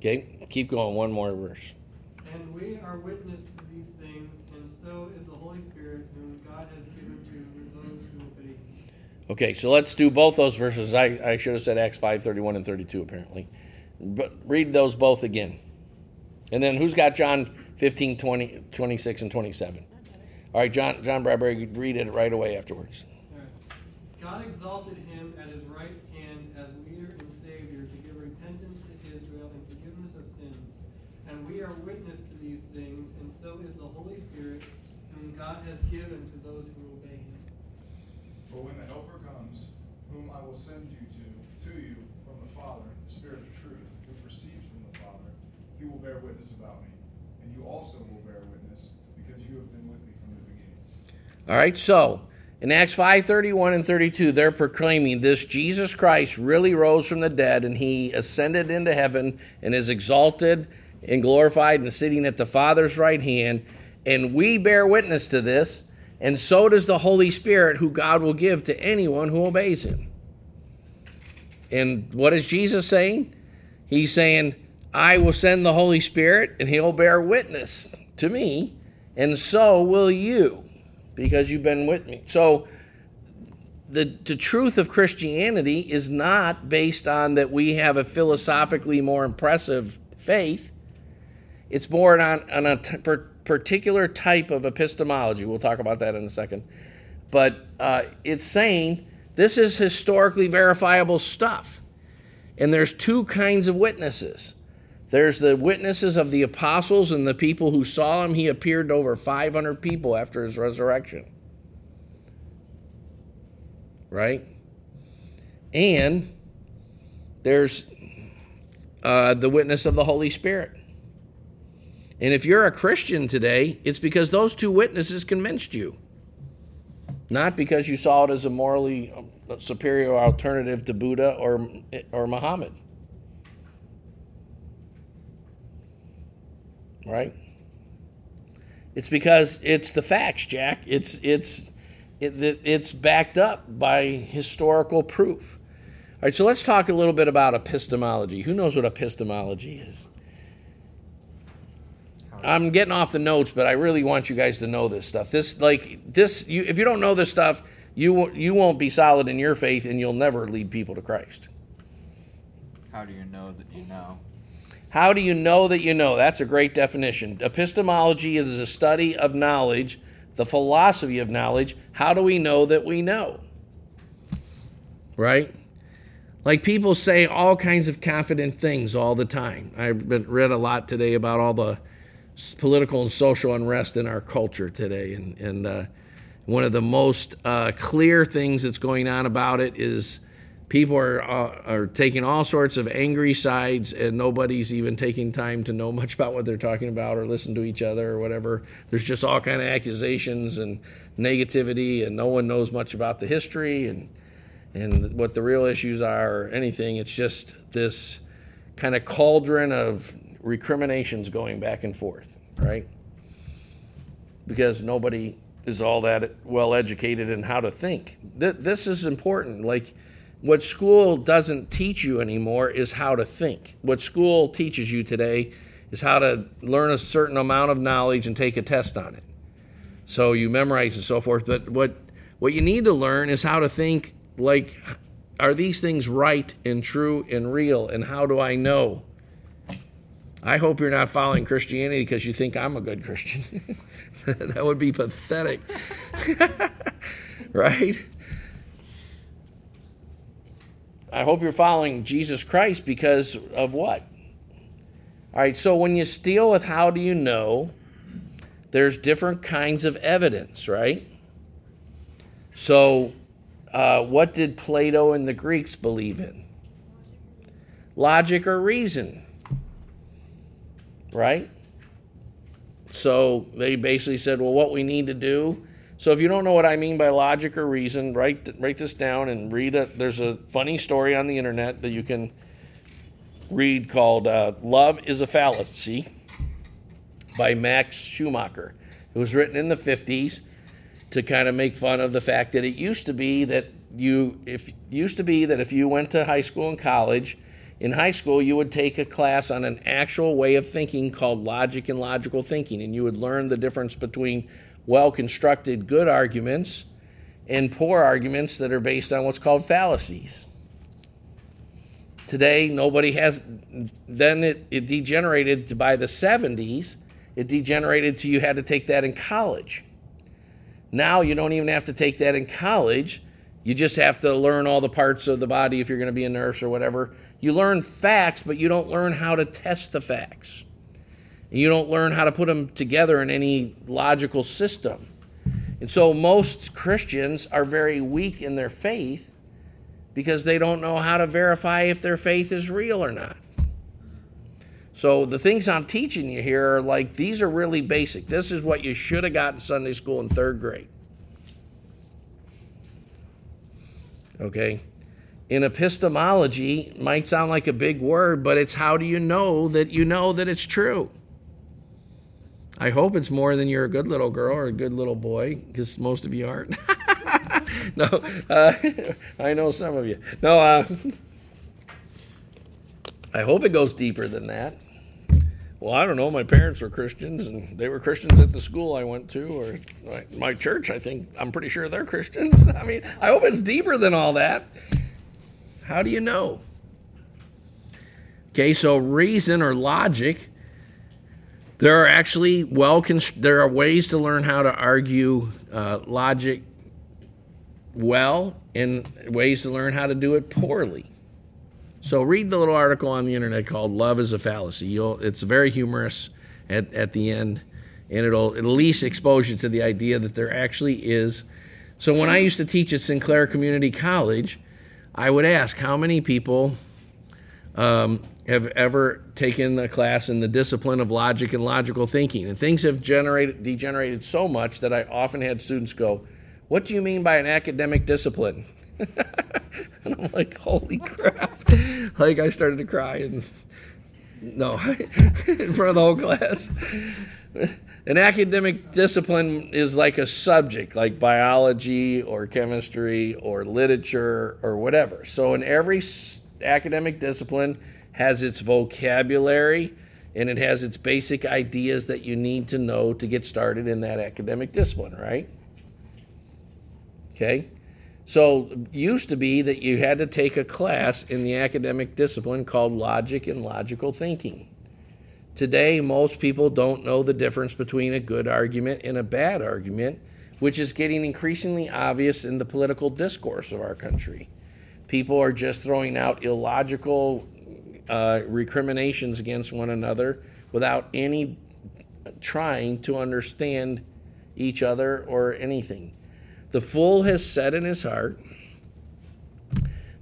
Okay, keep going. One more verse. And we are witness Okay, so let's do both those verses. I, I should have said Acts 5, 31 and 32, apparently. But read those both again. And then who's got John 15, 20, 26, and 27? All right, John, John Bradbury, read it right away afterwards. Alright. God exalted him at his right hand as leader and savior to give repentance to Israel and forgiveness of sins. And we are witness to these things, and so is the Holy Spirit, whom God has given to those who obey him. For when the Helper comes, whom I will send you to, to you from the Father, the Spirit of truth, who proceeds from the Father, he will bear witness about me. And you also will bear witness, because you have been with me from the beginning. All right, so in Acts 5 31 and 32, they're proclaiming this Jesus Christ really rose from the dead and he ascended into heaven and is exalted and glorified and sitting at the Father's right hand. And we bear witness to this, and so does the Holy Spirit, who God will give to anyone who obeys him. And what is Jesus saying? He's saying, I will send the Holy Spirit, and he'll bear witness to me, and so will you because you've been with me. So the, the truth of Christianity is not based on that we have a philosophically more impressive faith. It's more on, on a t- particular type of epistemology. We'll talk about that in a second. But uh, it's saying this is historically verifiable stuff. And there's two kinds of witnesses. There's the witnesses of the apostles and the people who saw him. He appeared to over 500 people after his resurrection. Right? And there's uh, the witness of the Holy Spirit. And if you're a Christian today, it's because those two witnesses convinced you. Not because you saw it as a morally uh, superior alternative to Buddha or, or Muhammad. right? It's because it's the facts, Jack. It's it's it, it's backed up by historical proof. All right, so let's talk a little bit about epistemology. Who knows what epistemology is? I'm getting off the notes, but I really want you guys to know this stuff. This like this you if you don't know this stuff, you you won't be solid in your faith and you'll never lead people to Christ. How do you know that you know? How do you know that you know? That's a great definition. Epistemology is a study of knowledge, the philosophy of knowledge. How do we know that we know? Right? Like people say all kinds of confident things all the time. I've been, read a lot today about all the political and social unrest in our culture today. And, and uh, one of the most uh, clear things that's going on about it is people are, uh, are taking all sorts of angry sides, and nobody's even taking time to know much about what they're talking about or listen to each other or whatever. There's just all kind of accusations and negativity, and no one knows much about the history and and what the real issues are or anything. It's just this kind of cauldron of recriminations going back and forth, right? Because nobody is all that well educated in how to think. Th- this is important. Like, what school doesn't teach you anymore is how to think. What school teaches you today is how to learn a certain amount of knowledge and take a test on it. So you memorize and so forth. But what what you need to learn is how to think like are these things right and true and real and how do I know? I hope you're not following Christianity because you think I'm a good Christian. that would be pathetic. right? I hope you're following Jesus Christ because of what? All right, so when you steal with how do you know, there's different kinds of evidence, right? So, uh, what did Plato and the Greeks believe in? Logic or reason, right? So they basically said, well, what we need to do. So if you don't know what I mean by logic or reason, write write this down and read it. There's a funny story on the internet that you can read called uh, "Love Is a Fallacy" by Max Schumacher. It was written in the 50s to kind of make fun of the fact that it used to be that you if used to be that if you went to high school and college in high school you would take a class on an actual way of thinking called logic and logical thinking and you would learn the difference between well constructed good arguments and poor arguments that are based on what's called fallacies today nobody has then it, it degenerated by the 70s it degenerated to you had to take that in college now you don't even have to take that in college. You just have to learn all the parts of the body if you're going to be a nurse or whatever. You learn facts, but you don't learn how to test the facts. And you don't learn how to put them together in any logical system. And so most Christians are very weak in their faith because they don't know how to verify if their faith is real or not. So the things I'm teaching you here are like these are really basic. This is what you should have gotten Sunday school in third grade. Okay? In epistemology, might sound like a big word, but it's how do you know that you know that it's true? I hope it's more than you're a good little girl or a good little boy, because most of you aren't. no, uh, I know some of you. No, uh, I hope it goes deeper than that. Well, I don't know. My parents were Christians, and they were Christians at the school I went to, or my, my church. I think I'm pretty sure they're Christians. I mean, I hope it's deeper than all that. How do you know? Okay, so reason or logic. There are actually well, there are ways to learn how to argue uh, logic well, and ways to learn how to do it poorly. So read the little article on the internet called "Love Is a Fallacy." You'll, it's very humorous at, at the end, and it'll at least expose you to the idea that there actually is. So when I used to teach at Sinclair Community College, I would ask how many people um, have ever taken a class in the discipline of logic and logical thinking, and things have generated degenerated so much that I often had students go, "What do you mean by an academic discipline?" and I'm like, holy crap. Like, I started to cry and no, in front of the whole class. An academic discipline is like a subject, like biology or chemistry or literature or whatever. So, in every academic discipline, has its vocabulary and it has its basic ideas that you need to know to get started in that academic discipline, right? Okay? So, used to be that you had to take a class in the academic discipline called logic and logical thinking. Today, most people don't know the difference between a good argument and a bad argument, which is getting increasingly obvious in the political discourse of our country. People are just throwing out illogical uh, recriminations against one another without any trying to understand each other or anything. The fool has said in his heart,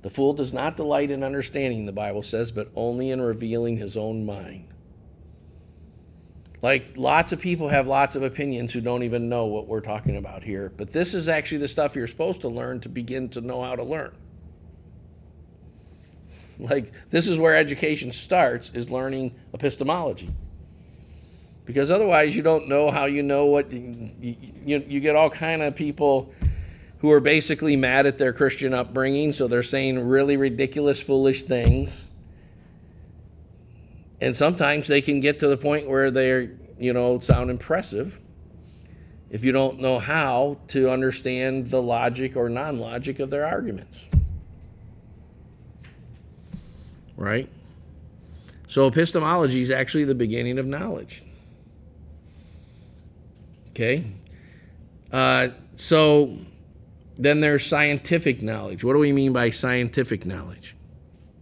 the fool does not delight in understanding, the Bible says, but only in revealing his own mind. Like lots of people have lots of opinions who don't even know what we're talking about here, but this is actually the stuff you're supposed to learn to begin to know how to learn. Like this is where education starts is learning epistemology. Because otherwise you don't know how you know what you, you, you get all kind of people who are basically mad at their Christian upbringing, so they're saying really ridiculous, foolish things. And sometimes they can get to the point where they're, you know, sound impressive if you don't know how to understand the logic or non logic of their arguments. Right? So epistemology is actually the beginning of knowledge. Okay? Uh, so then there's scientific knowledge. What do we mean by scientific knowledge?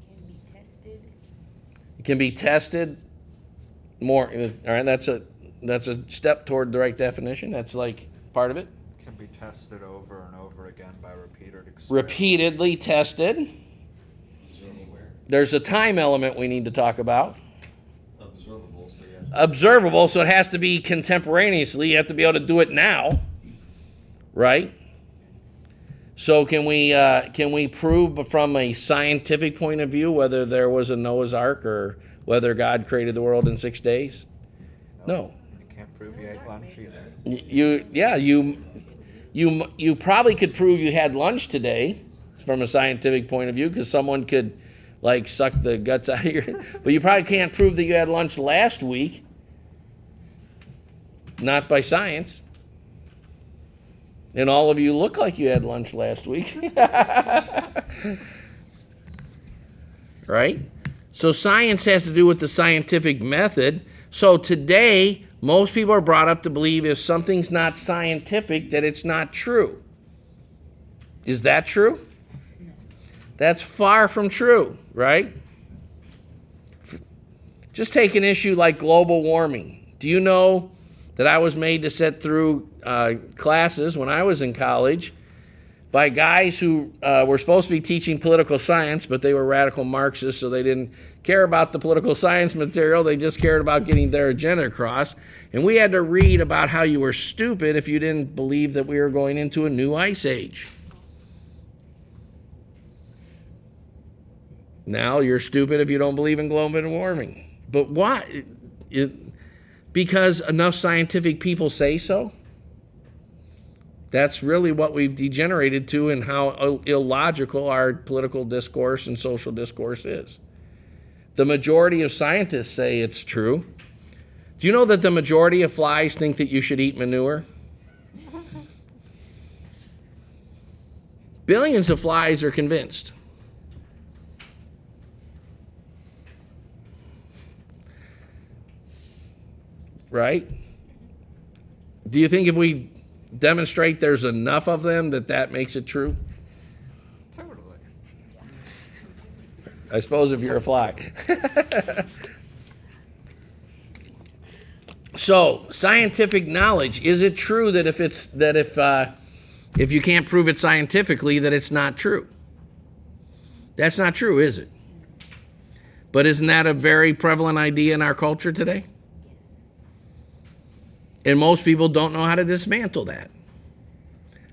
Can be tested. It can be tested more. All right, that's a that's a step toward the right definition. That's like part of it. Can be tested over and over again by repeated experiments. Repeatedly tested. There's a time element we need to talk about. Observable, so yeah. Observable, so it has to be contemporaneously. You have to be able to do it now, right? So can we uh, can we prove from a scientific point of view whether there was a Noah's Ark or whether God created the world in six days? No. You can't prove you ate lunch either. You yeah you you you probably could prove you had lunch today from a scientific point of view because someone could like suck the guts out of your but you probably can't prove that you had lunch last week not by science and all of you look like you had lunch last week. Right? So science has to do with the scientific method. So today most people are brought up to believe if something's not scientific that it's not true. Is that true? That's far from true right? Just take an issue like global warming. Do you know that i was made to sit through uh, classes when i was in college by guys who uh, were supposed to be teaching political science, but they were radical Marxists, so they didn't care about the political science material. They just cared about getting their agenda across. And we had to read about how you were stupid if you didn't believe that we were going into a new ice age. Now you're stupid if you don't believe in global warming. But why? It, because enough scientific people say so? That's really what we've degenerated to and how illogical our political discourse and social discourse is. The majority of scientists say it's true. Do you know that the majority of flies think that you should eat manure? Billions of flies are convinced. Right? Do you think if we demonstrate there's enough of them that that makes it true? Totally. I suppose if you're a fly. so, scientific knowledge is it true that if it's that if uh, if you can't prove it scientifically that it's not true? That's not true, is it? But isn't that a very prevalent idea in our culture today? And most people don't know how to dismantle that.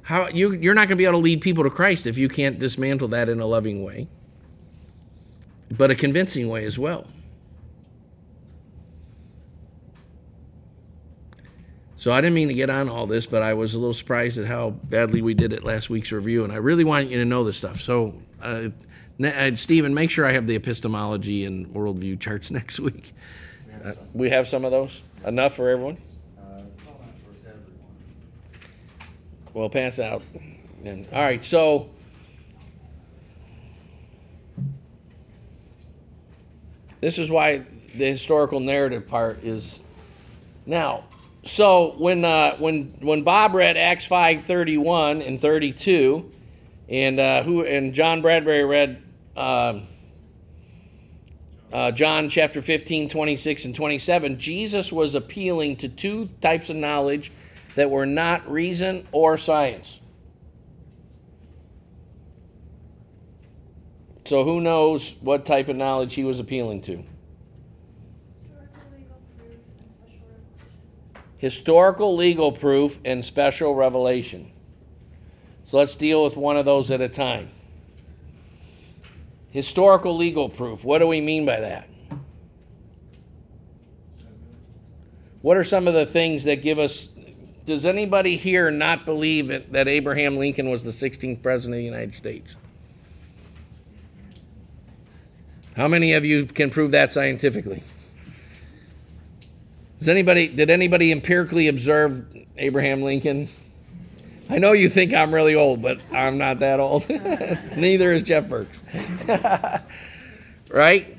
How you you're not going to be able to lead people to Christ if you can't dismantle that in a loving way, but a convincing way as well. So I didn't mean to get on all this, but I was a little surprised at how badly we did it last week's review, and I really want you to know this stuff. So, uh, uh, Stephen, make sure I have the epistemology and worldview charts next week. Uh, we have some of those. Enough for everyone. Well, pass out. And, all right, so this is why the historical narrative part is now. So when uh, when when Bob read Acts five thirty one and thirty two, and uh, who and John Bradbury read uh, uh, John chapter 15, 26, and 27, Jesus was appealing to two types of knowledge that were not reason or science. So, who knows what type of knowledge he was appealing to? Historical legal proof and special revelation. Historical legal proof and special revelation. So, let's deal with one of those at a time. Historical legal proof. What do we mean by that? What are some of the things that give us? Does anybody here not believe it- that Abraham Lincoln was the 16th president of the United States? How many of you can prove that scientifically? Does anybody? Did anybody empirically observe Abraham Lincoln? I know you think I'm really old, but I'm not that old. Neither is Jeff Burks. right?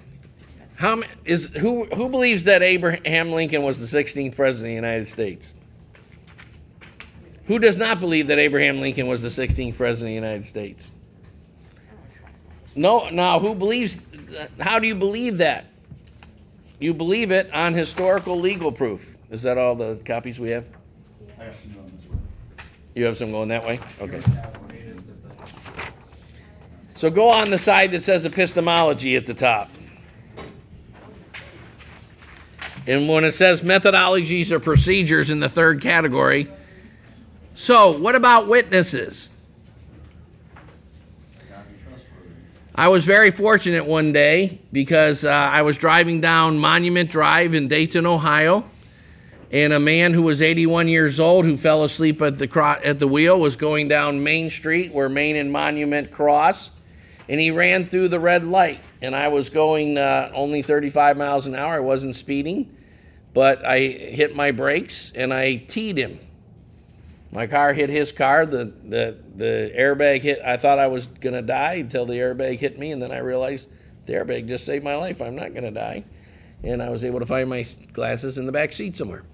How is who who believes that Abraham Lincoln was the 16th president of the United States? Who does not believe that Abraham Lincoln was the 16th president of the United States? No, now who believes how do you believe that? You believe it on historical legal proof. Is that all the copies we have? I have some on this one. You have some going that way? Okay. So go on the side that says epistemology at the top. And when it says methodologies or procedures in the third category, so what about witnesses? I was very fortunate one day because uh, I was driving down Monument Drive in Dayton, Ohio, and a man who was 81 years old who fell asleep at the cro- at the wheel was going down Main Street where Main and Monument cross, and he ran through the red light. And I was going uh, only 35 miles an hour. I wasn't speeding, but I hit my brakes and I teed him. My car hit his car. The, the, the airbag hit. I thought I was going to die until the airbag hit me, and then I realized the airbag just saved my life. I'm not going to die. And I was able to find my glasses in the back seat somewhere.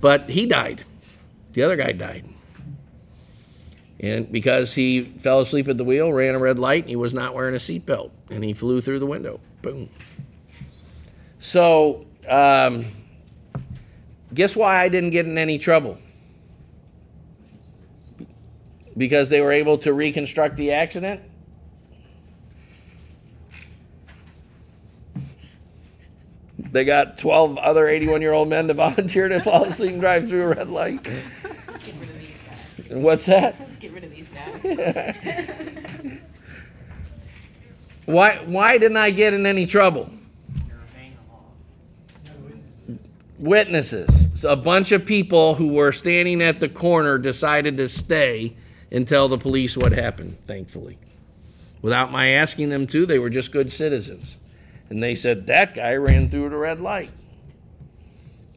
But he died. The other guy died. And because he fell asleep at the wheel, ran a red light, and he was not wearing a seatbelt, and he flew through the window. Boom. So, um, guess why I didn't get in any trouble? Because they were able to reconstruct the accident? They got 12 other 81 year old men to volunteer to fall asleep and drive through a red light. Let's get rid of these guys. What's that? Let's get rid of these guys. Why, why didn't I get in any trouble? Witnesses. So a bunch of people who were standing at the corner decided to stay and tell the police what happened, thankfully. Without my asking them to, they were just good citizens. And they said, That guy ran through the red light.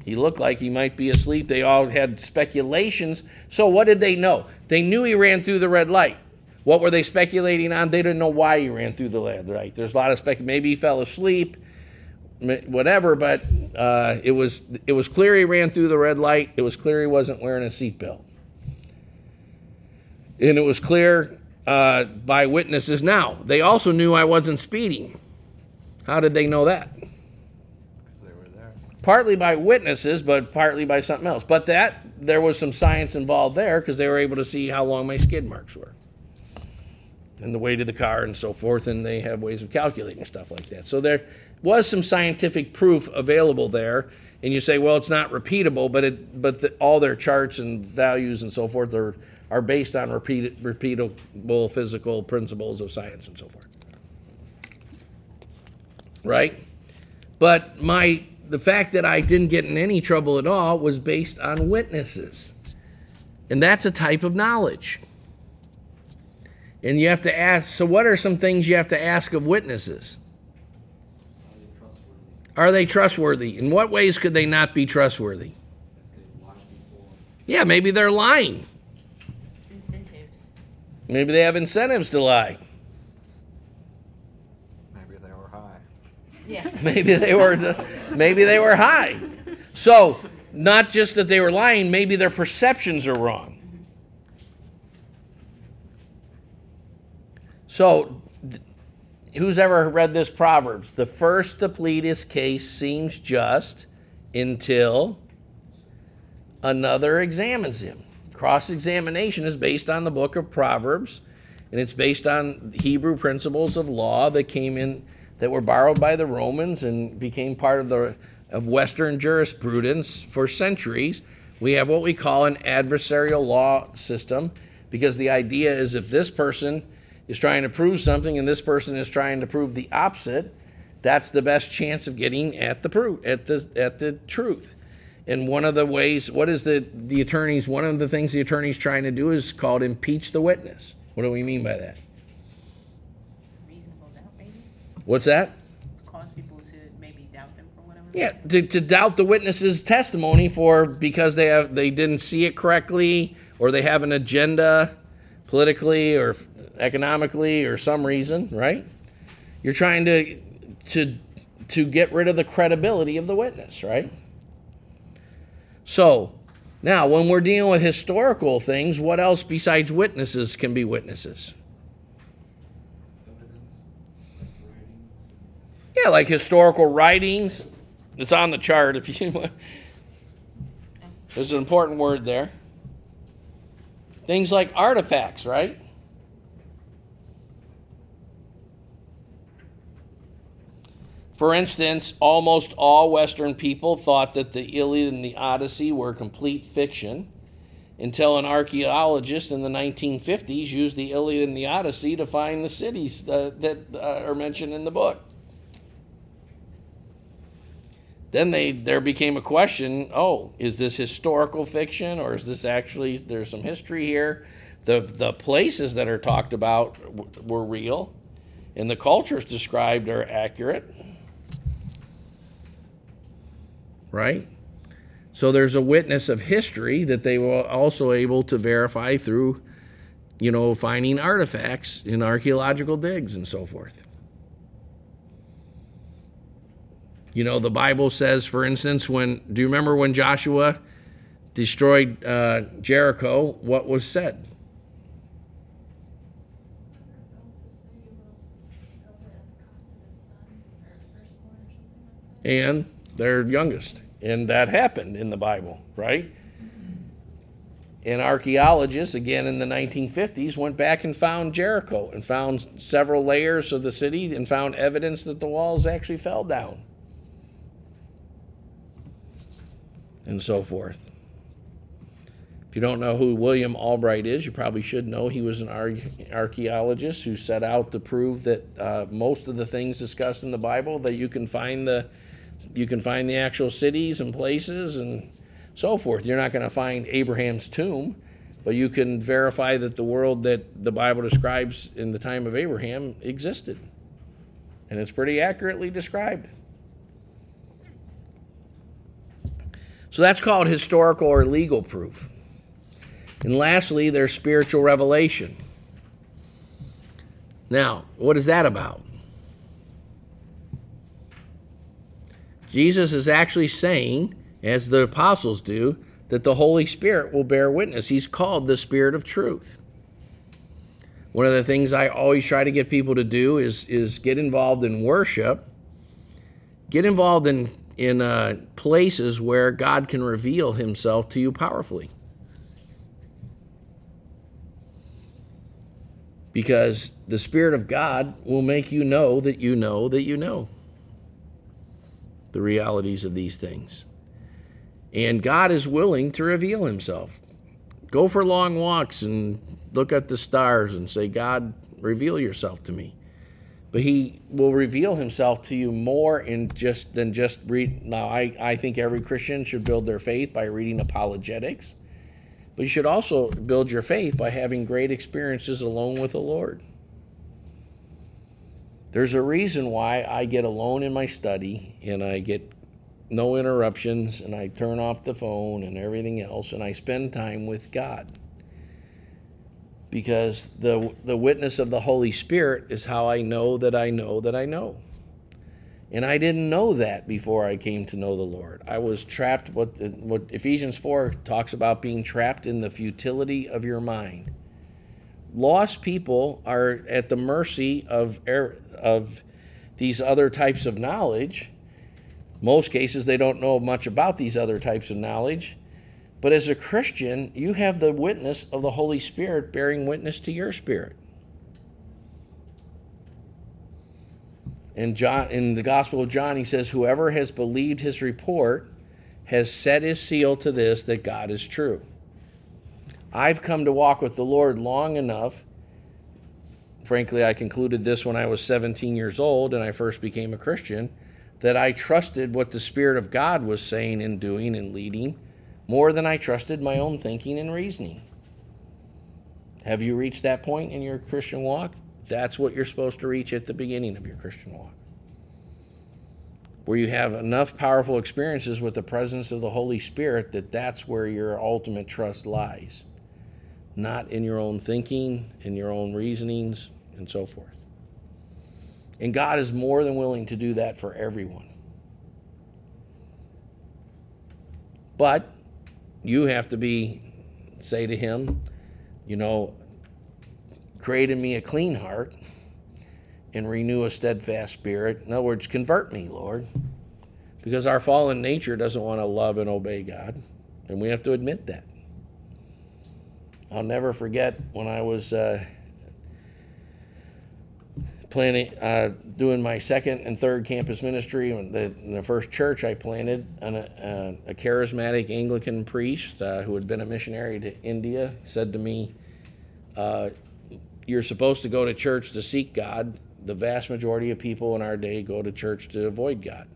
He looked like he might be asleep. They all had speculations. So, what did they know? They knew he ran through the red light. What were they speculating on? They didn't know why he ran through the red light. There's a lot of spec. Maybe he fell asleep, whatever. But uh, it was it was clear he ran through the red light. It was clear he wasn't wearing a seatbelt, and it was clear uh, by witnesses. Now they also knew I wasn't speeding. How did they know that? Because they were there. partly by witnesses, but partly by something else. But that there was some science involved there because they were able to see how long my skid marks were and the weight of the car and so forth, and they have ways of calculating stuff like that. So there was some scientific proof available there. And you say, well, it's not repeatable, but it, but the, all their charts and values and so forth are are based on repeat, repeatable physical principles of science and so forth. Right? But my the fact that I didn't get in any trouble at all was based on witnesses. And that's a type of knowledge. And you have to ask so what are some things you have to ask of witnesses? Are they trustworthy? Are they trustworthy? In what ways could they not be trustworthy? Yeah, maybe they're lying. Incentives. Maybe they have incentives to lie. Maybe they were high. Yeah. Maybe they were maybe they were high. So, not just that they were lying, maybe their perceptions are wrong. So, who's ever read this Proverbs? The first to plead his case seems just until another examines him. Cross examination is based on the book of Proverbs, and it's based on Hebrew principles of law that came in that were borrowed by the Romans and became part of the of Western jurisprudence for centuries. We have what we call an adversarial law system because the idea is if this person is trying to prove something and this person is trying to prove the opposite, that's the best chance of getting at the proof at the at the truth. And one of the ways, what is the the attorneys? One of the things the attorney's trying to do is called impeach the witness. What do we mean by that? Reasonable doubt, maybe? What's that? Cause people to maybe doubt them for whatever. Yeah, to, to doubt the witness's testimony for because they have they didn't see it correctly or they have an agenda politically or economically or some reason, right? You're trying to to to get rid of the credibility of the witness, right? So, now when we're dealing with historical things, what else besides witnesses can be witnesses? Yeah, like historical writings. It's on the chart if you want. There's an important word there. Things like artifacts, right? For instance, almost all Western people thought that the Iliad and the Odyssey were complete fiction until an archaeologist in the 1950s used the Iliad and the Odyssey to find the cities uh, that uh, are mentioned in the book. Then they there became a question, oh, is this historical fiction or is this actually there's some history here? The the places that are talked about w- were real and the cultures described are accurate. Right? So there's a witness of history that they were also able to verify through, you know, finding artifacts in archaeological digs and so forth. You know, the Bible says, for instance, when do you remember when Joshua destroyed uh, Jericho? What was said? And their youngest. And that happened in the Bible, right? And archaeologists, again in the 1950s, went back and found Jericho and found several layers of the city and found evidence that the walls actually fell down. And so forth. If you don't know who William Albright is, you probably should know. He was an archaeologist who set out to prove that uh, most of the things discussed in the Bible that you can find the you can find the actual cities and places and so forth. You're not going to find Abraham's tomb, but you can verify that the world that the Bible describes in the time of Abraham existed. And it's pretty accurately described. So that's called historical or legal proof. And lastly, there's spiritual revelation. Now, what is that about? Jesus is actually saying, as the apostles do, that the Holy Spirit will bear witness. He's called the Spirit of truth. One of the things I always try to get people to do is, is get involved in worship, get involved in, in uh, places where God can reveal himself to you powerfully. Because the Spirit of God will make you know that you know that you know the realities of these things. And God is willing to reveal himself. Go for long walks and look at the stars and say, God, reveal yourself to me. But he will reveal himself to you more in just than just read. Now, I, I think every Christian should build their faith by reading apologetics. But you should also build your faith by having great experiences alone with the Lord. There's a reason why I get alone in my study and I get no interruptions and I turn off the phone and everything else and I spend time with God. Because the the witness of the Holy Spirit is how I know that I know that I know. And I didn't know that before I came to know the Lord. I was trapped what what Ephesians 4 talks about being trapped in the futility of your mind lost people are at the mercy of of these other types of knowledge. Most cases, they don't know much about these other types of knowledge. But as a Christian, you have the witness of the Holy Spirit bearing witness to your spirit. In, John, in the Gospel of John, he says, Whoever has believed his report has set his seal to this that God is true. I've come to walk with the Lord long enough. Frankly, I concluded this when I was 17 years old and I first became a Christian that I trusted what the Spirit of God was saying and doing and leading more than I trusted my own thinking and reasoning. Have you reached that point in your Christian walk? That's what you're supposed to reach at the beginning of your Christian walk. Where you have enough powerful experiences with the presence of the Holy Spirit that that's where your ultimate trust lies. Not in your own thinking, in your own reasonings, and so forth. And God is more than willing to do that for everyone. But you have to be, say to Him, you know, create in me a clean heart and renew a steadfast spirit. In other words, convert me, Lord. Because our fallen nature doesn't want to love and obey God. And we have to admit that. I'll never forget when I was uh, planning, uh, doing my second and third campus ministry. In the, the first church I planted, an, uh, a charismatic Anglican priest uh, who had been a missionary to India said to me, uh, You're supposed to go to church to seek God. The vast majority of people in our day go to church to avoid God.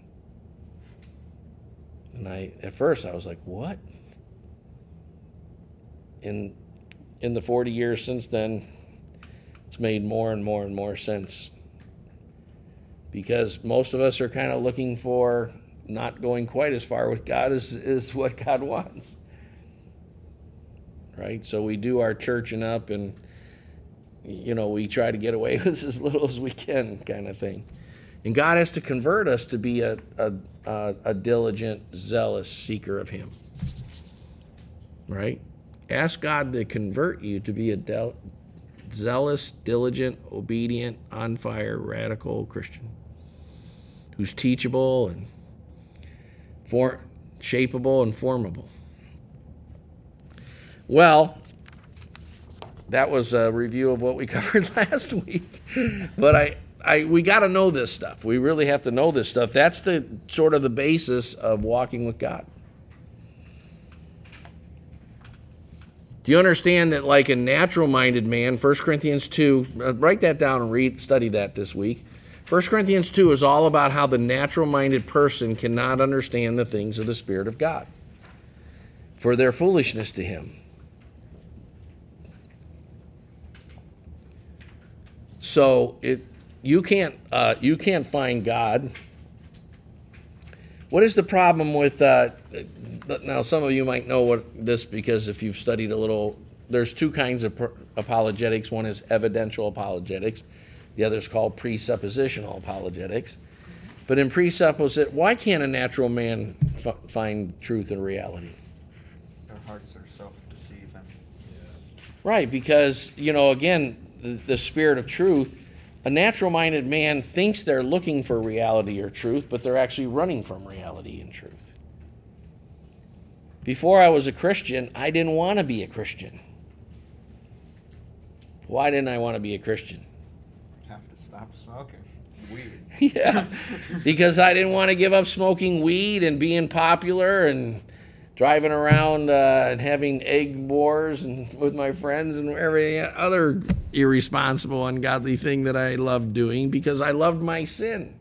And I, at first, I was like, What? In, in the 40 years since then, it's made more and more and more sense because most of us are kind of looking for not going quite as far with God as, is what God wants. Right? So we do our churching up and, you know, we try to get away with as little as we can, kind of thing. And God has to convert us to be a, a, a, a diligent, zealous seeker of Him. Right? Ask God to convert you to be a del- zealous, diligent, obedient, on fire, radical Christian who's teachable and for, shapeable and formable. Well, that was a review of what we covered last week. But I, I we got to know this stuff. We really have to know this stuff. That's the sort of the basis of walking with God. Do you understand that, like a natural minded man, 1 Corinthians 2, uh, write that down and read, study that this week. 1 Corinthians 2 is all about how the natural minded person cannot understand the things of the Spirit of God, for their foolishness to him. So it, you, can't, uh, you can't find God. What is the problem with uh, now some of you might know what this because if you've studied a little there's two kinds of apologetics. One is evidential apologetics. The other is called presuppositional apologetics. But in presupposit why can't a natural man f- find truth and reality? Their hearts are self-deceiving. right because you know again the, the spirit of truth a natural minded man thinks they're looking for reality or truth but they're actually running from reality and truth before I was a Christian, I didn't want to be a Christian. Why didn't I want to be a Christian? Have to stop smoking weed. yeah, because I didn't want to give up smoking weed and being popular and driving around uh, and having egg wars and with my friends and every other irresponsible, ungodly thing that I loved doing because I loved my sin.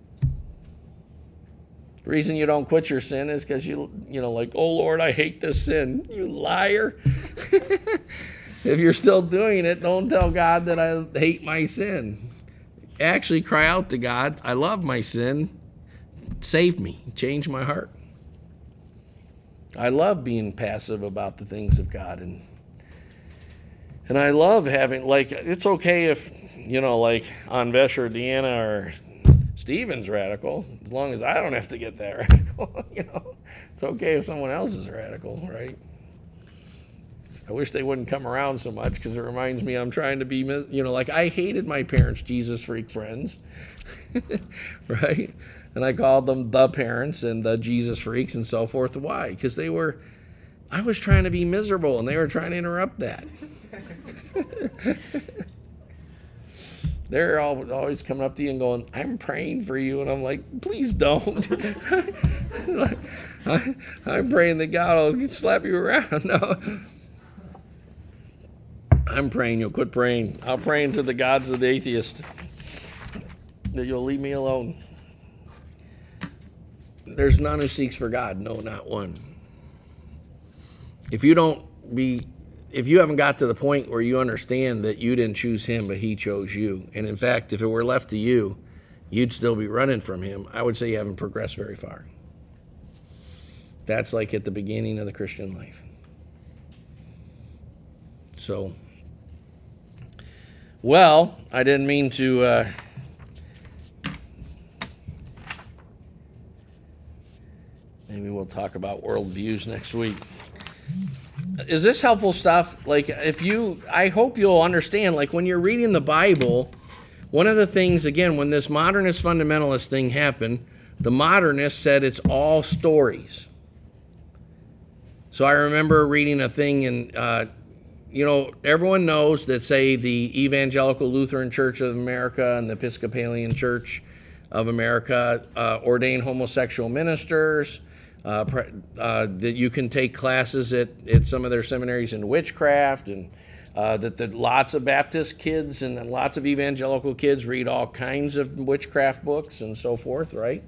The reason you don't quit your sin is because you, you know, like, oh Lord, I hate this sin. You liar. if you're still doing it, don't tell God that I hate my sin. Actually, cry out to God, I love my sin. Save me, change my heart. I love being passive about the things of God and and I love having like it's okay if you know like Anvesh or Deanna or Steven's radical, as long as I don't have to get that radical. you know, it's okay if someone else is radical, right? I wish they wouldn't come around so much because it reminds me I'm trying to be, you know, like I hated my parents' Jesus freak friends, right? And I called them the parents and the Jesus freaks and so forth. Why? Because they were, I was trying to be miserable and they were trying to interrupt that. They're all, always coming up to you and going, I'm praying for you. And I'm like, please don't. I, I'm praying that God will slap you around. No. I'm praying you'll quit praying. I'll pray to the gods of the atheist that you'll leave me alone. There's none who seeks for God. No, not one. If you don't be, if you haven't got to the point where you understand that you didn't choose him, but he chose you, and in fact, if it were left to you, you'd still be running from him, I would say you haven't progressed very far. That's like at the beginning of the Christian life. So, well, I didn't mean to. Uh, maybe we'll talk about worldviews next week. Is this helpful stuff? Like, if you, I hope you'll understand, like, when you're reading the Bible, one of the things, again, when this modernist fundamentalist thing happened, the modernists said it's all stories. So I remember reading a thing in, uh, you know, everyone knows that, say, the Evangelical Lutheran Church of America and the Episcopalian Church of America uh, ordain homosexual ministers. Uh, pre- uh, that you can take classes at, at some of their seminaries in witchcraft, and uh, that lots of Baptist kids and lots of evangelical kids read all kinds of witchcraft books and so forth, right?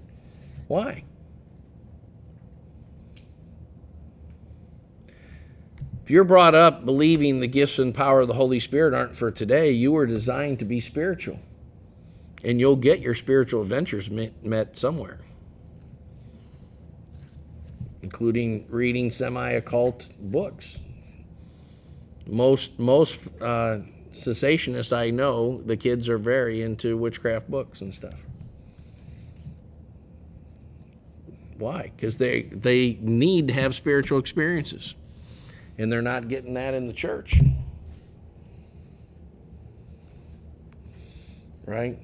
Why? If you're brought up believing the gifts and power of the Holy Spirit aren't for today, you were designed to be spiritual. And you'll get your spiritual adventures met somewhere, including reading semi occult books. Most, most uh, cessationists I know, the kids are very into witchcraft books and stuff. Why? Because they, they need to have spiritual experiences and they're not getting that in the church. Right?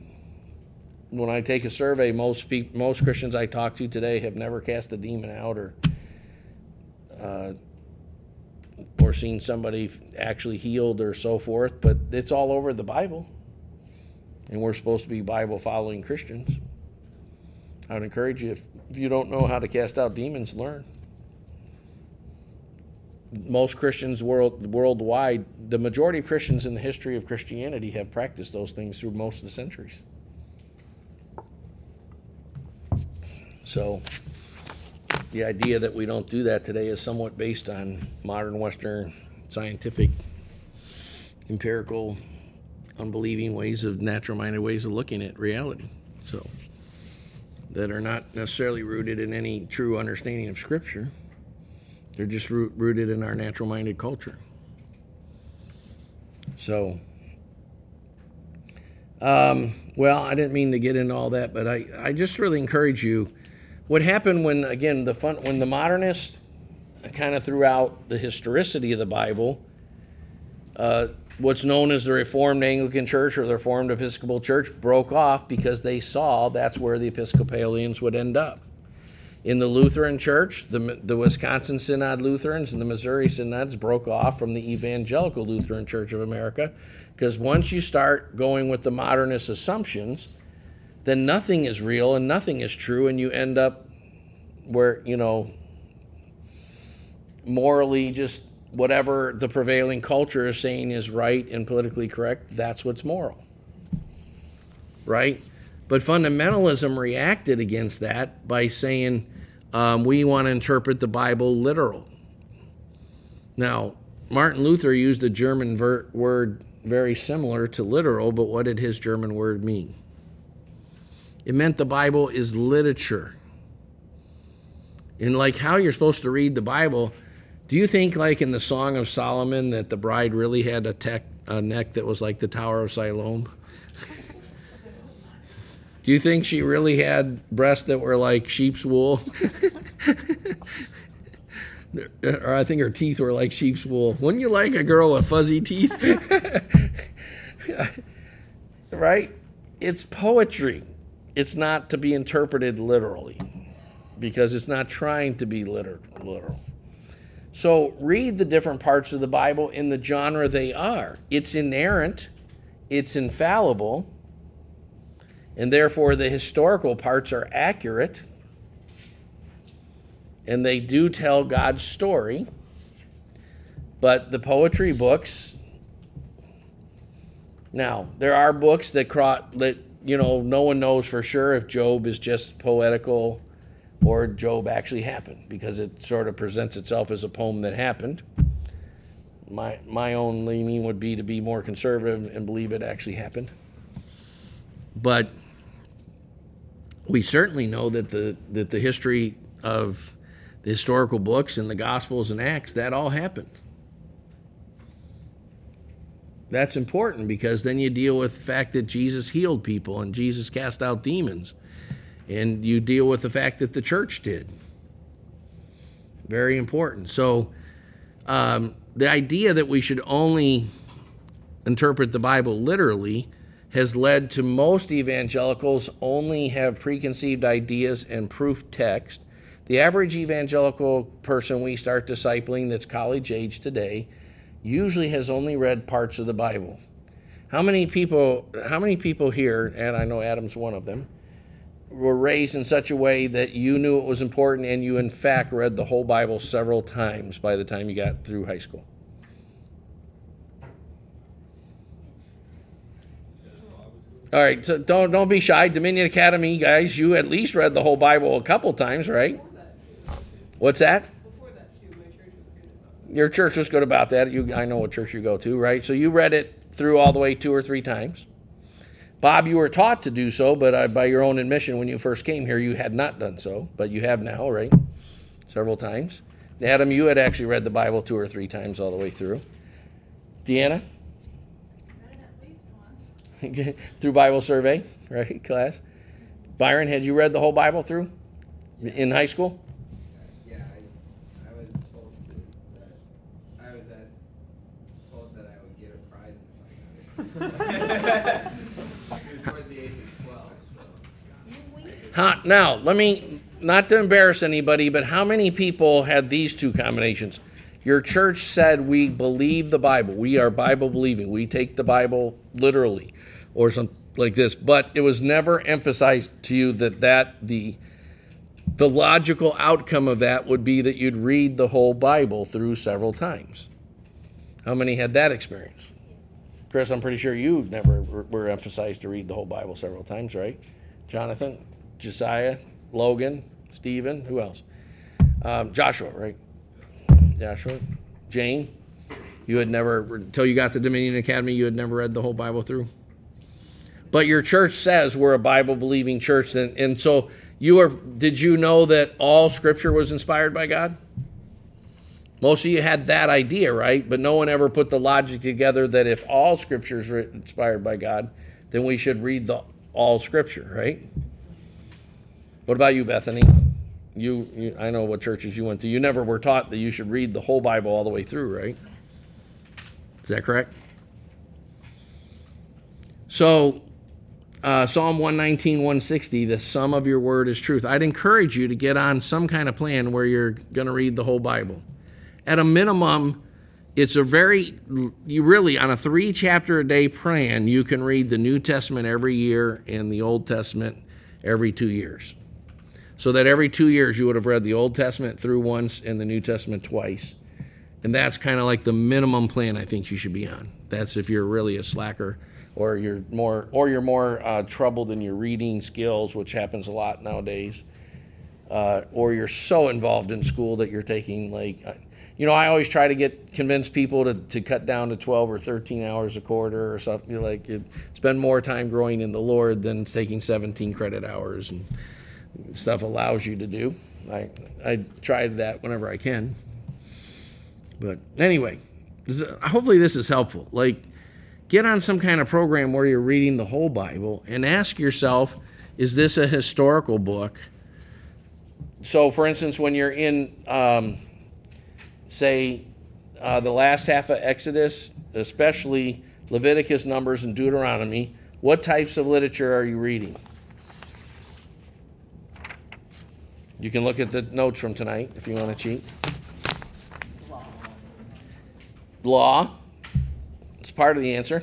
When I take a survey, most pe- most Christians I talk to today have never cast a demon out or uh, or seen somebody actually healed or so forth, but it's all over the Bible. And we're supposed to be Bible following Christians. I would encourage you if, if you don't know how to cast out demons, learn most Christians world, worldwide, the majority of Christians in the history of Christianity have practiced those things through most of the centuries. So, the idea that we don't do that today is somewhat based on modern Western scientific, empirical, unbelieving ways of natural minded ways of looking at reality. So, that are not necessarily rooted in any true understanding of Scripture. They're just root, rooted in our natural minded culture. So, um, well, I didn't mean to get into all that, but I, I just really encourage you. What happened when, again, the fun, when the modernists kind of threw out the historicity of the Bible, uh, what's known as the Reformed Anglican Church or the Reformed Episcopal Church broke off because they saw that's where the Episcopalians would end up. In the Lutheran Church, the, the Wisconsin Synod Lutherans and the Missouri Synods broke off from the Evangelical Lutheran Church of America because once you start going with the modernist assumptions, then nothing is real and nothing is true, and you end up where, you know, morally just whatever the prevailing culture is saying is right and politically correct, that's what's moral. Right? But fundamentalism reacted against that by saying um, we want to interpret the Bible literal. Now, Martin Luther used a German ver- word very similar to literal, but what did his German word mean? It meant the Bible is literature. And like how you're supposed to read the Bible, do you think like in the Song of Solomon that the bride really had a, tech, a neck that was like the Tower of Siloam? Do you think she really had breasts that were like sheep's wool? or I think her teeth were like sheep's wool. Wouldn't you like a girl with fuzzy teeth? right? It's poetry. It's not to be interpreted literally because it's not trying to be liter- literal. So read the different parts of the Bible in the genre they are. It's inerrant, it's infallible, and therefore the historical parts are accurate and they do tell God's story. But the poetry books, now there are books that that you know no one knows for sure if Job is just poetical or Job actually happened because it sort of presents itself as a poem that happened. My my own leaning would be to be more conservative and believe it actually happened. But we certainly know that the that the history of the historical books and the Gospels and Acts, that all happened. That's important because then you deal with the fact that Jesus healed people and Jesus cast out demons. And you deal with the fact that the church did. Very important. So, um, the idea that we should only interpret the Bible literally has led to most evangelicals only have preconceived ideas and proof text the average evangelical person we start discipling that's college age today usually has only read parts of the Bible. How many people how many people here, and I know Adam's one of them, were raised in such a way that you knew it was important and you in fact read the whole Bible several times by the time you got through high school? All right, so don't don't be shy. Dominion Academy guys, you at least read the whole Bible a couple times, right? What's that? Your church was good about that. You, I know what church you go to, right? So you read it through all the way two or three times. Bob, you were taught to do so, but uh, by your own admission, when you first came here, you had not done so, but you have now, right? Several times. Adam, you had actually read the Bible two or three times all the way through. Deanna? Read it at least once. Through Bible survey, right, class? Byron, had you read the whole Bible through in high school? Huh, now, let me, not to embarrass anybody, but how many people had these two combinations? Your church said we believe the Bible. We are Bible believing. We take the Bible literally, or something like this. But it was never emphasized to you that that the the logical outcome of that would be that you'd read the whole Bible through several times. How many had that experience? Chris, I'm pretty sure you never were emphasized to read the whole Bible several times, right? Jonathan, Josiah, Logan, Stephen, who else? Um, Joshua, right? Joshua, Jane. You had never, until you got to Dominion Academy, you had never read the whole Bible through. But your church says we're a Bible believing church, and, and so you are. Did you know that all Scripture was inspired by God? Most of you had that idea, right? But no one ever put the logic together that if all scripture is inspired by God, then we should read the all scripture, right? What about you, Bethany? You, you, I know what churches you went to. You never were taught that you should read the whole Bible all the way through, right? Is that correct? So, uh, Psalm 119, 160, the sum of your word is truth. I'd encourage you to get on some kind of plan where you're going to read the whole Bible at a minimum, it's a very, you really, on a three chapter a day plan, you can read the New Testament every year and the Old Testament every two years. So that every two years you would have read the Old Testament through once and the New Testament twice. And that's kind of like the minimum plan I think you should be on. That's if you're really a slacker or you're more or you're more uh, troubled in your reading skills, which happens a lot nowadays. Uh, or you're so involved in school that you're taking like you know, I always try to get convince people to, to cut down to 12 or 13 hours a quarter or something like it, spend more time growing in the Lord than taking 17 credit hours and stuff allows you to do. I I try that whenever I can. But anyway, hopefully this is helpful. Like get on some kind of program where you're reading the whole Bible and ask yourself, is this a historical book? So, for instance, when you're in um, say uh, the last half of Exodus, especially Leviticus, Numbers, and Deuteronomy, what types of literature are you reading? You can look at the notes from tonight if you want to cheat. Law. It's part of the answer.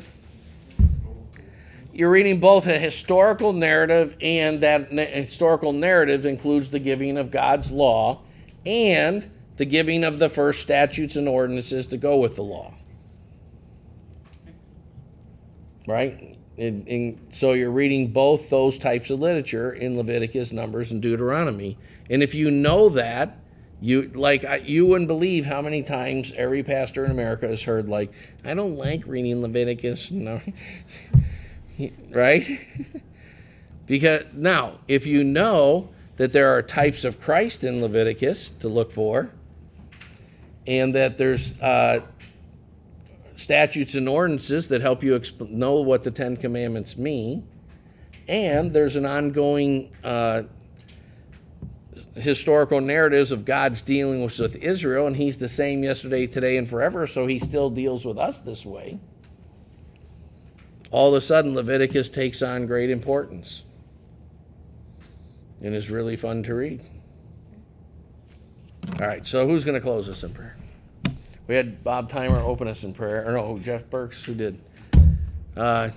You're reading both a historical narrative, and that na- historical narrative includes the giving of God's law and the giving of the first statutes and ordinances to go with the law. Right? And, and so you're reading both those types of literature in Leviticus, Numbers, and Deuteronomy. And if you know that, you like you wouldn't believe how many times every pastor in America has heard like, I don't like reading Leviticus. No. right? because now, if you know that there are types of Christ in Leviticus to look for, and that there's uh, statutes and ordinances that help you exp- know what the Ten Commandments mean, and there's an ongoing uh, historical narratives of God's dealing with, with Israel, and He's the same yesterday, today, and forever, so He still deals with us this way all of a sudden Leviticus takes on great importance and is really fun to read. All right, so who's going to close us in prayer? We had Bob Timer open us in prayer. Or no, Jeff Burks, who did? Uh,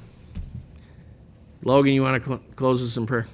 Logan, you want to cl- close us in prayer?